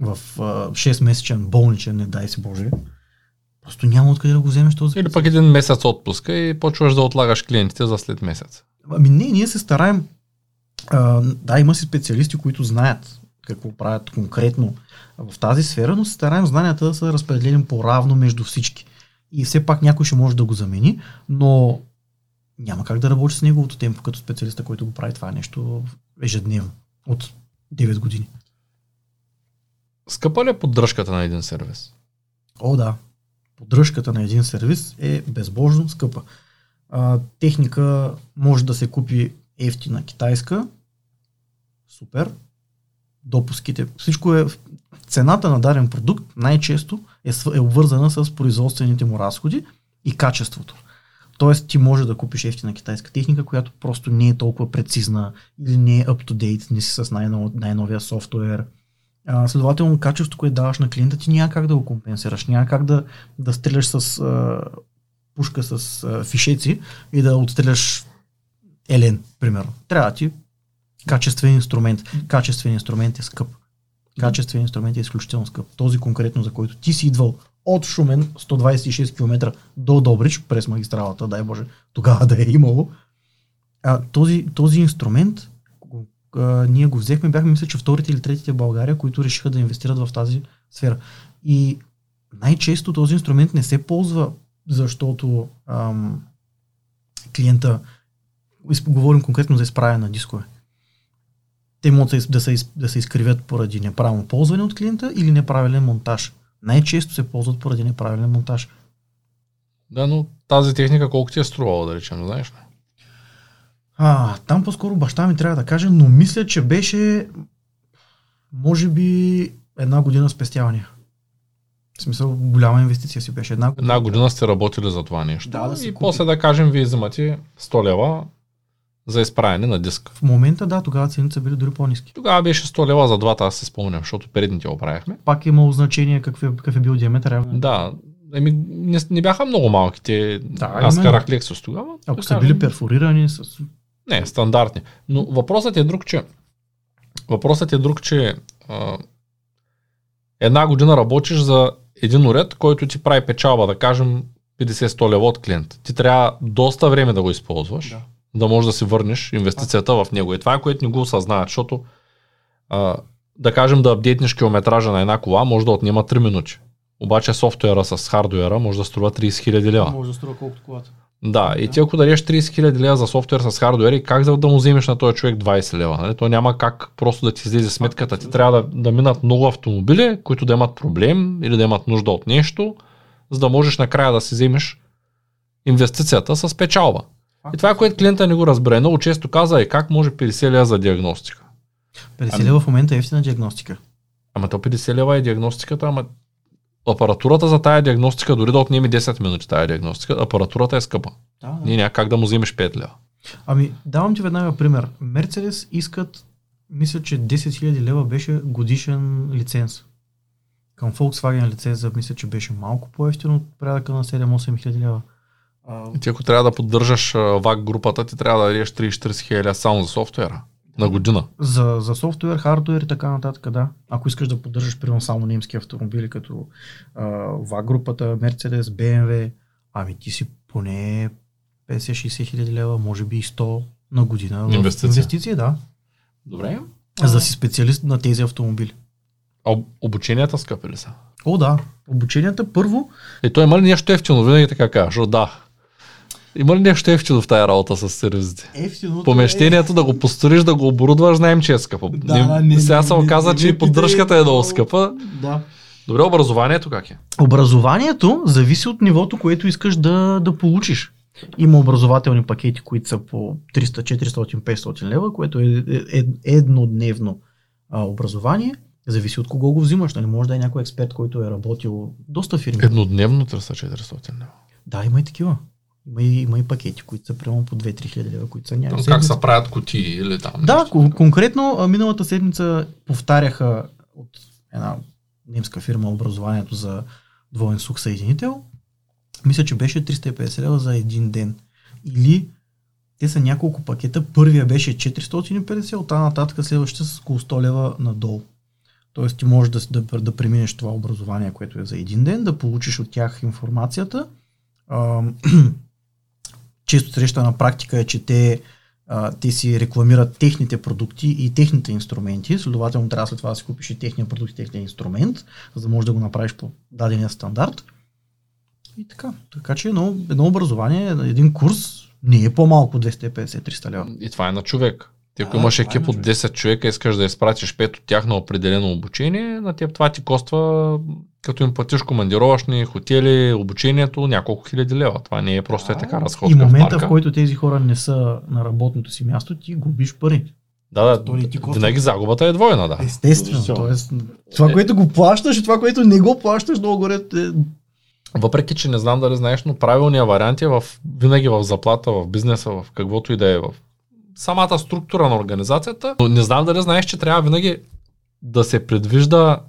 в а, 6-месечен болничен, не дай си Боже, просто няма откъде да го вземеш този. Или пък един месец отпуска и почваш да отлагаш клиентите за след месец. Ами не, ние се стараем. А, да, има си специалисти, които знаят какво правят конкретно в тази сфера, но се стараем знанията да са разпределени по-равно между всички. И все пак някой ще може да го замени, но няма как да работи с неговото темпо като специалиста, който го прави това нещо ежедневно от 9 години. Скъпа ли е поддръжката на един сервис? О, да. Поддръжката на един сервис е безбожно скъпа а, техника може да се купи ефтина китайска. Супер. Допуските. Всичко е. Цената на даден продукт най-често е, е обвързана с производствените му разходи и качеството. Тоест ти може да купиш ефтина китайска техника, която просто не е толкова прецизна или не е up-to-date, не си с най-нов, най-новия софтуер. А, следователно, качеството, което даваш на клиента, ти няма как да го компенсираш, няма как да, да стреляш с а, пушка с а, фишеци и да отстреляш Елен, примерно. Трябва ти качествен инструмент. Качествен инструмент е скъп. Качествен инструмент е изключително скъп. Този конкретно, за който ти си идвал от Шумен 126 км до Добрич през магистралата, дай Боже, тогава да е имало. А, този, този инструмент а, ние го взехме, бяхме мисля, че вторите или третите в България, които решиха да инвестират в тази сфера. И най-често този инструмент не се ползва защото ам, клиента, говорим конкретно за изправяне на дискове, те могат да се, да се изкривят поради неправилно ползване от клиента или неправилен монтаж. Най-често се ползват поради неправилен монтаж. Да, но тази техника колко ти е струвала, да речем, знаеш ли? А, там по-скоро баща ми трябва да каже, но мисля, че беше може би една година спестявания. В смисъл, голяма инвестиция си беше. Една година, една година сте работили за това нещо. Да, да и купи. после да кажем, вие взимате 100 лева за изправяне на диск. В момента да, тогава цените са били дори по-низки. Тогава беше 100 лева за двата, аз се спомням, защото предните оправихме. Пак е имало значение какъв е, какъв е бил диаметър. Да, Еми, не, не бяха много малките. Да, Аз именно. карах Lexus тогава. Ако да са кажем... били перфорирани с... Не, стандартни. Но въпросът е друг, че въпросът е друг, че а, една година работиш за един уред, който ти прави печалба, да кажем 50-100 лева от клиент. Ти трябва доста време да го използваш. Да. Да можеш да си върнеш инвестицията в него. И това е което не го осъзнават, защото а, да кажем да апдейтнеш километража на една кола може да отнема 3 минути. Обаче софтуера с хардуера може да струва 30 000 лева. Може да струва колкото колата. Да, и ти ако дадеш 30 000 лева за софтуер с хардуер и как да му вземеш на този човек 20 лева? Нали? То няма как просто да ти излезе сметката. Ти трябва да, да минат много автомобили, които да имат проблем или да имат нужда от нещо, за да можеш накрая да си вземеш инвестицията с печалба. И това което клиента не го разбере. Много често каза е как може 50 лева за диагностика. 50 лева в момента е ефтина диагностика. Ама то 50 лева е диагностиката, ама апаратурата за тая диагностика, дори да отнеме 10 минути тая диагностика, апаратурата е скъпа. Да, да. Ние няма как да му вземеш 5 лева. Ами, давам ти веднага пример. Мерцедес искат, мисля, че 10 000 лева беше годишен лиценз. Към Volkswagen лиценза мисля, че беше малко по-ефтино от порядъка на 7-8 хиляди лева. А, ти ако трябва да поддържаш ВАК групата, ти трябва да дадеш 30-40 хиляди само за софтуера. На година. за, за софтуер, хардуер и така нататък, да. Ако искаш да поддържаш примерно само немски автомобили, като а, ВАГ групата, Mercedes, BMW, ами ти си поне 50-60 хиляди лева, може би и 100 на година. Инвестиция. Инвестиции, да. Добре. За да си специалист на тези автомобили. А об- обученията скъпи ли са? О, да. Обученията първо, И той има ли нещо ефтино? Винаги така кажа, защото да. Има ли нещо ефтино в тая работа с сервизите? ефтиното Помещението да го построиш, да го оборудваш, знаем, че е скъпо. Да, Не- не- Сега се оказа, не че и поддръжката питай, е много но- скъпа. Да. Добре, образованието как е? Образованието зависи от нивото, което искаш да, да получиш. Има образователни пакети, които са по 300, 400, 500 лева, което е, е, е еднодневно а, образование. Зависи от кого го взимаш. Нали? Може да е някой експерт, който е работил доста фирми. Еднодневно 300-400 лева. Да, има и такива. Има и, има и пакети, които са примерно по 2-3 хиляди лева, които са някакви. Как се правят кутии или там? Да, нещо? кон- конкретно миналата седмица повтаряха от една немска фирма образованието за двоен сух съединител. Мисля, че беше 350 лева за един ден. Или те са няколко пакета. Първия беше 450, от тази нататък следващите с около 100 лева надолу. Тоест ти можеш да, да, да преминеш това образование, което е за един ден, да получиш от тях информацията. Често срещана практика е, че те, а, те си рекламират техните продукти и техните инструменти, следователно трябва след това да си купиш и техния продукт и техния инструмент, за да можеш да го направиш по дадения стандарт. И така. Така че едно, едно образование, един курс не е по-малко от 250-300 лева. И това е на човек. Ти ако имаш е екип от човек. 10 човека, искаш да изпратиш 5 от тях на определено обучение, на теб това ти коства, като им платиш командировъчни, хотели, обучението, няколко хиляди лева. Това не е просто е така разходка И момента, в в който тези хора не са на работното си място, ти губиш пари. Да, да, То ти винаги загубата е двойна, да. Естествено. Тоест, това, което го плащаш и това, което не го плащаш, много горе е Въпреки, че не знам дали знаеш, но правилният вариант е в, винаги в заплата, в бизнеса, в каквото и да е, в самата структура на организацията. Но не знам дали знаеш, че трябва винаги да се предвижда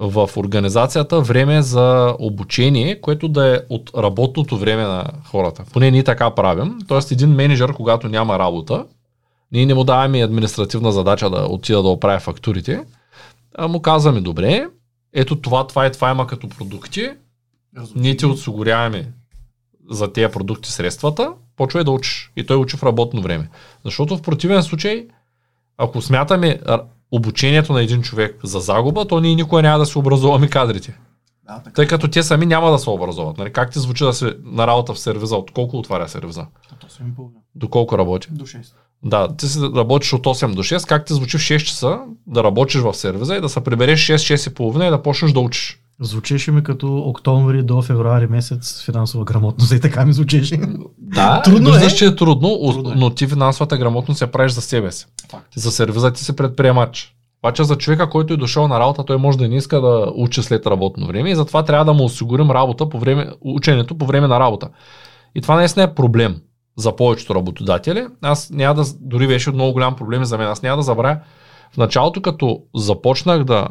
в организацията време за обучение, което да е от работното време на хората. Поне ние така правим. Тоест един менеджер, когато няма работа, ние не му даваме административна задача да отида да оправя фактурите, а му казваме, добре, ето това, това и това има като продукти, ние ти осигуряваме за тези продукти средствата, почвай да учиш. И той учи в работно време. Защото в противен случай, ако смятаме обучението на един човек за загуба, то ние никога няма да се образуваме кадрите. Да, така. Тъй като те сами няма да се образуват. Нали? Как ти звучи да се на работа в сервиза? От колко отваря сервиза? Им половина. До колко работи? До 6. Да, ти си работиш от 8 до 6. Как ти звучи в 6 часа да работиш в сервиза и да се прибереш 6-6 и половина и да почнеш да учиш? Звучеше ми като октомври до февруари месец финансова грамотност и така ми звучеше. Да, Трудно виждаш, е. че е трудно, Трудно е. но ти финансовата грамотност я правиш за себе си. За сервиза ти си предприемач. Обаче за човека, който е дошъл на работа, той може да не иска да учи след работно време и затова трябва да му осигурим работа по време, ученето по време на работа. И това наистина е проблем за повечето работодатели. Аз няма да, дори беше много голям проблем за мен. Аз няма да забравя. В началото, като започнах да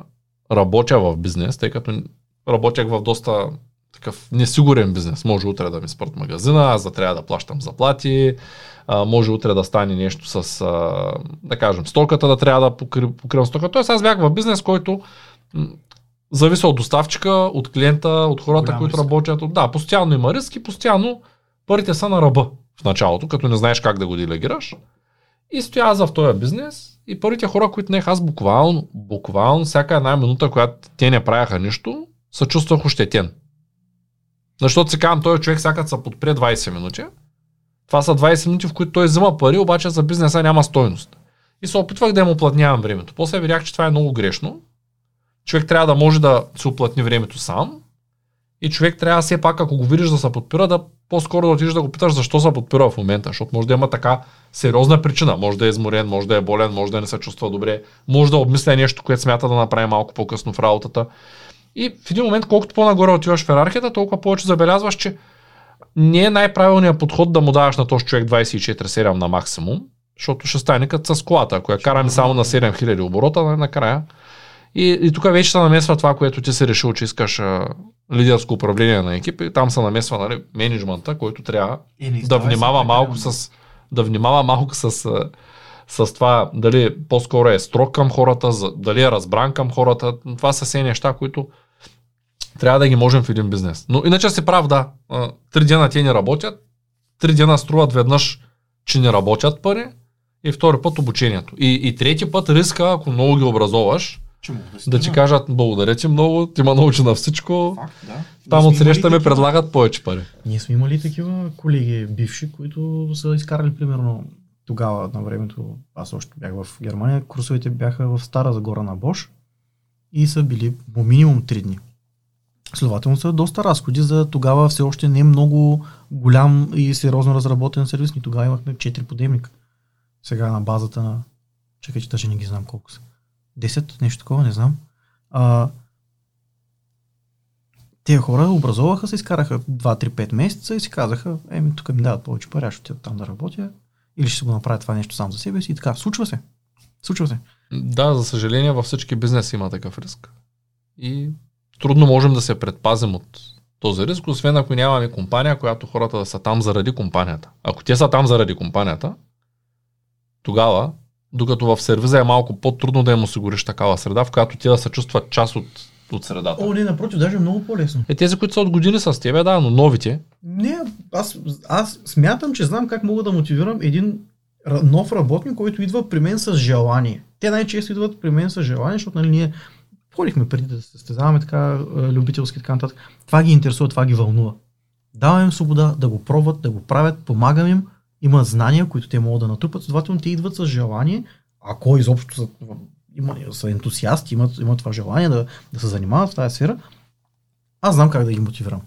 работя в бизнес, тъй като работях в доста такъв несигурен бизнес. Може утре да ми спърт магазина, аз да трябва да плащам заплати, а, може утре да стане нещо с, а, да кажем, стоката, да трябва да покри- покривам стоката. Тоест аз бях в бизнес, който м, зависи от доставчика, от клиента, от хората, Голям които риск. работят. Да, постоянно има риск и постоянно парите са на ръба в началото, като не знаеш как да го делегираш. И стоя аз в този бизнес и първите хора, които нех аз буквално, буквално всяка една минута, която те не правяха нищо, се чувствах ощетен. Защото си казвам, този човек сякаш се подпре 20 минути. Това са 20 минути, в които той взема пари, обаче за бизнеса няма стойност. И се опитвах да му оплътнявам времето. После видях, че това е много грешно. Човек трябва да може да се оплътни времето сам. И човек трябва все пак, ако го видиш да се подпира, да по-скоро да отидеш да го питаш защо се подпира в момента, защото може да има така сериозна причина. Може да е изморен, може да е болен, може да не се чувства добре, може да обмисля нещо, което смята да направи малко по-късно в работата. И в един момент, колкото по-нагоре отиваш в иерархията, толкова повече забелязваш, че не е най-правилният подход да му даваш на този човек 24-7 на максимум, защото ще стане като с колата. Ако я караме само на 7000 оборота, накрая. И, и тук вече се намесва това, което ти си решил, че искаш а, лидерско управление на екипи. Там се намесва нали, менеджмента, който трябва да внимава малко с да внимава малко с, с това дали по-скоро е строг към хората, дали е разбран към хората. Това са все неща, които трябва да ги можем в един бизнес. Но иначе си прав, да. Три дена те не работят, три дена струват веднъж, че не работят пари и втори път обучението. И, и трети път риска, ако много ги образоваш, че да, ти кажат благодаря ти много, ти ма научи на всичко. Факт, да. Там от среща ме предлагат повече пари. Ние сме имали такива колеги, бивши, които са изкарали примерно тогава на времето, аз още бях в Германия, курсовете бяха в Стара Загора на Бош и са били по минимум 3 дни. Следователно са доста разходи за тогава все още не е много голям и сериозно разработен сервис. Ни тогава имахме 4 подемника. Сега на базата на... Чакай, че даже не ги знам колко са. 10, нещо такова, не знам. А, тези хора образоваха се, изкараха 2-3-5 месеца и си казаха, еми тук ми дават повече пари, ще там да работя или ще го направя това нещо сам за себе си и така. Случва се. Случва се. Да, за съжаление във всички бизнеси има такъв риск. И трудно можем да се предпазим от този риск, освен ако нямаме компания, която хората да са там заради компанията. Ако те са там заради компанията, тогава докато в сервиза е малко по-трудно да им осигуриш такава среда, в която те да се чувстват част от, от средата. О, не, напротив, даже много по-лесно. Е, тези, които са от години с тебе, да, но новите. Не, аз, аз смятам, че знам как мога да мотивирам един нов работник, който идва при мен с желание. Те най-често идват при мен с желание, защото нали, ние ходихме преди да се състезаваме така любителски така нататък. Това ги интересува, това ги вълнува. Даваме им свобода да го пробват, да го правят, помагам им, има знания, които те могат да натрупат, следователно те идват с желание, ако изобщо има, са ентусиасти, имат, имат това желание да, да се занимават в тази сфера, аз знам как да ги мотивирам.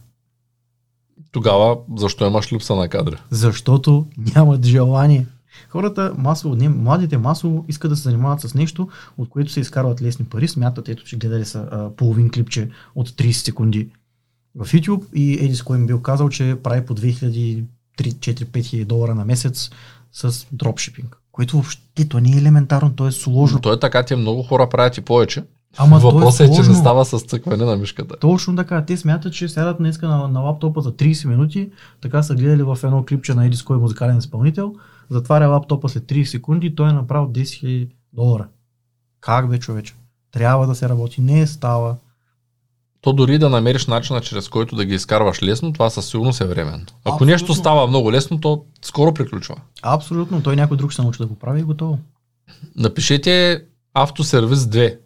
Тогава защо имаш липса на кадри? Защото нямат желание. Хората масово, не, младите масово искат да се занимават с нещо, от което се изкарват лесни пари. Смятат, ето, че гледали са а, половин клипче от 30 секунди в YouTube и Едис кой им бил казал, че прави по 2000 3-4-5 хиляди долара на месец с дропшипинг. Което въобще то не е елементарно, то е сложно. То е така, те много хора правят и повече. Ама Въпросът е, е, че не става с цъкване на мишката. Точно така. Те смятат, че сядат днеска на, на лаптопа за 30 минути, така са гледали в едно клипче на Едис кой музикален изпълнител, затваря лаптопа след 30 секунди и той е направил 10 000 долара. Как бе, човече? Трябва да се работи. Не е става то дори да намериш начина, чрез който да ги изкарваш лесно, това със сигурност е временно. Ако Абсолютно. нещо става много лесно, то скоро приключва. Абсолютно. Той някой друг ще научи да го прави и готово. Напишете автосервис 2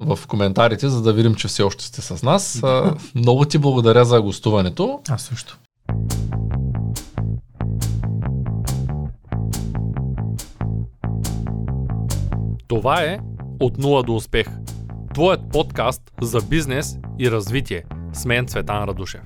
в коментарите, за да видим, че все още сте с нас. много ти благодаря за гостуването. Аз също. Това е От нула до успех Твоят подкаст за бизнес и развитие. С мен Цветан Радушев.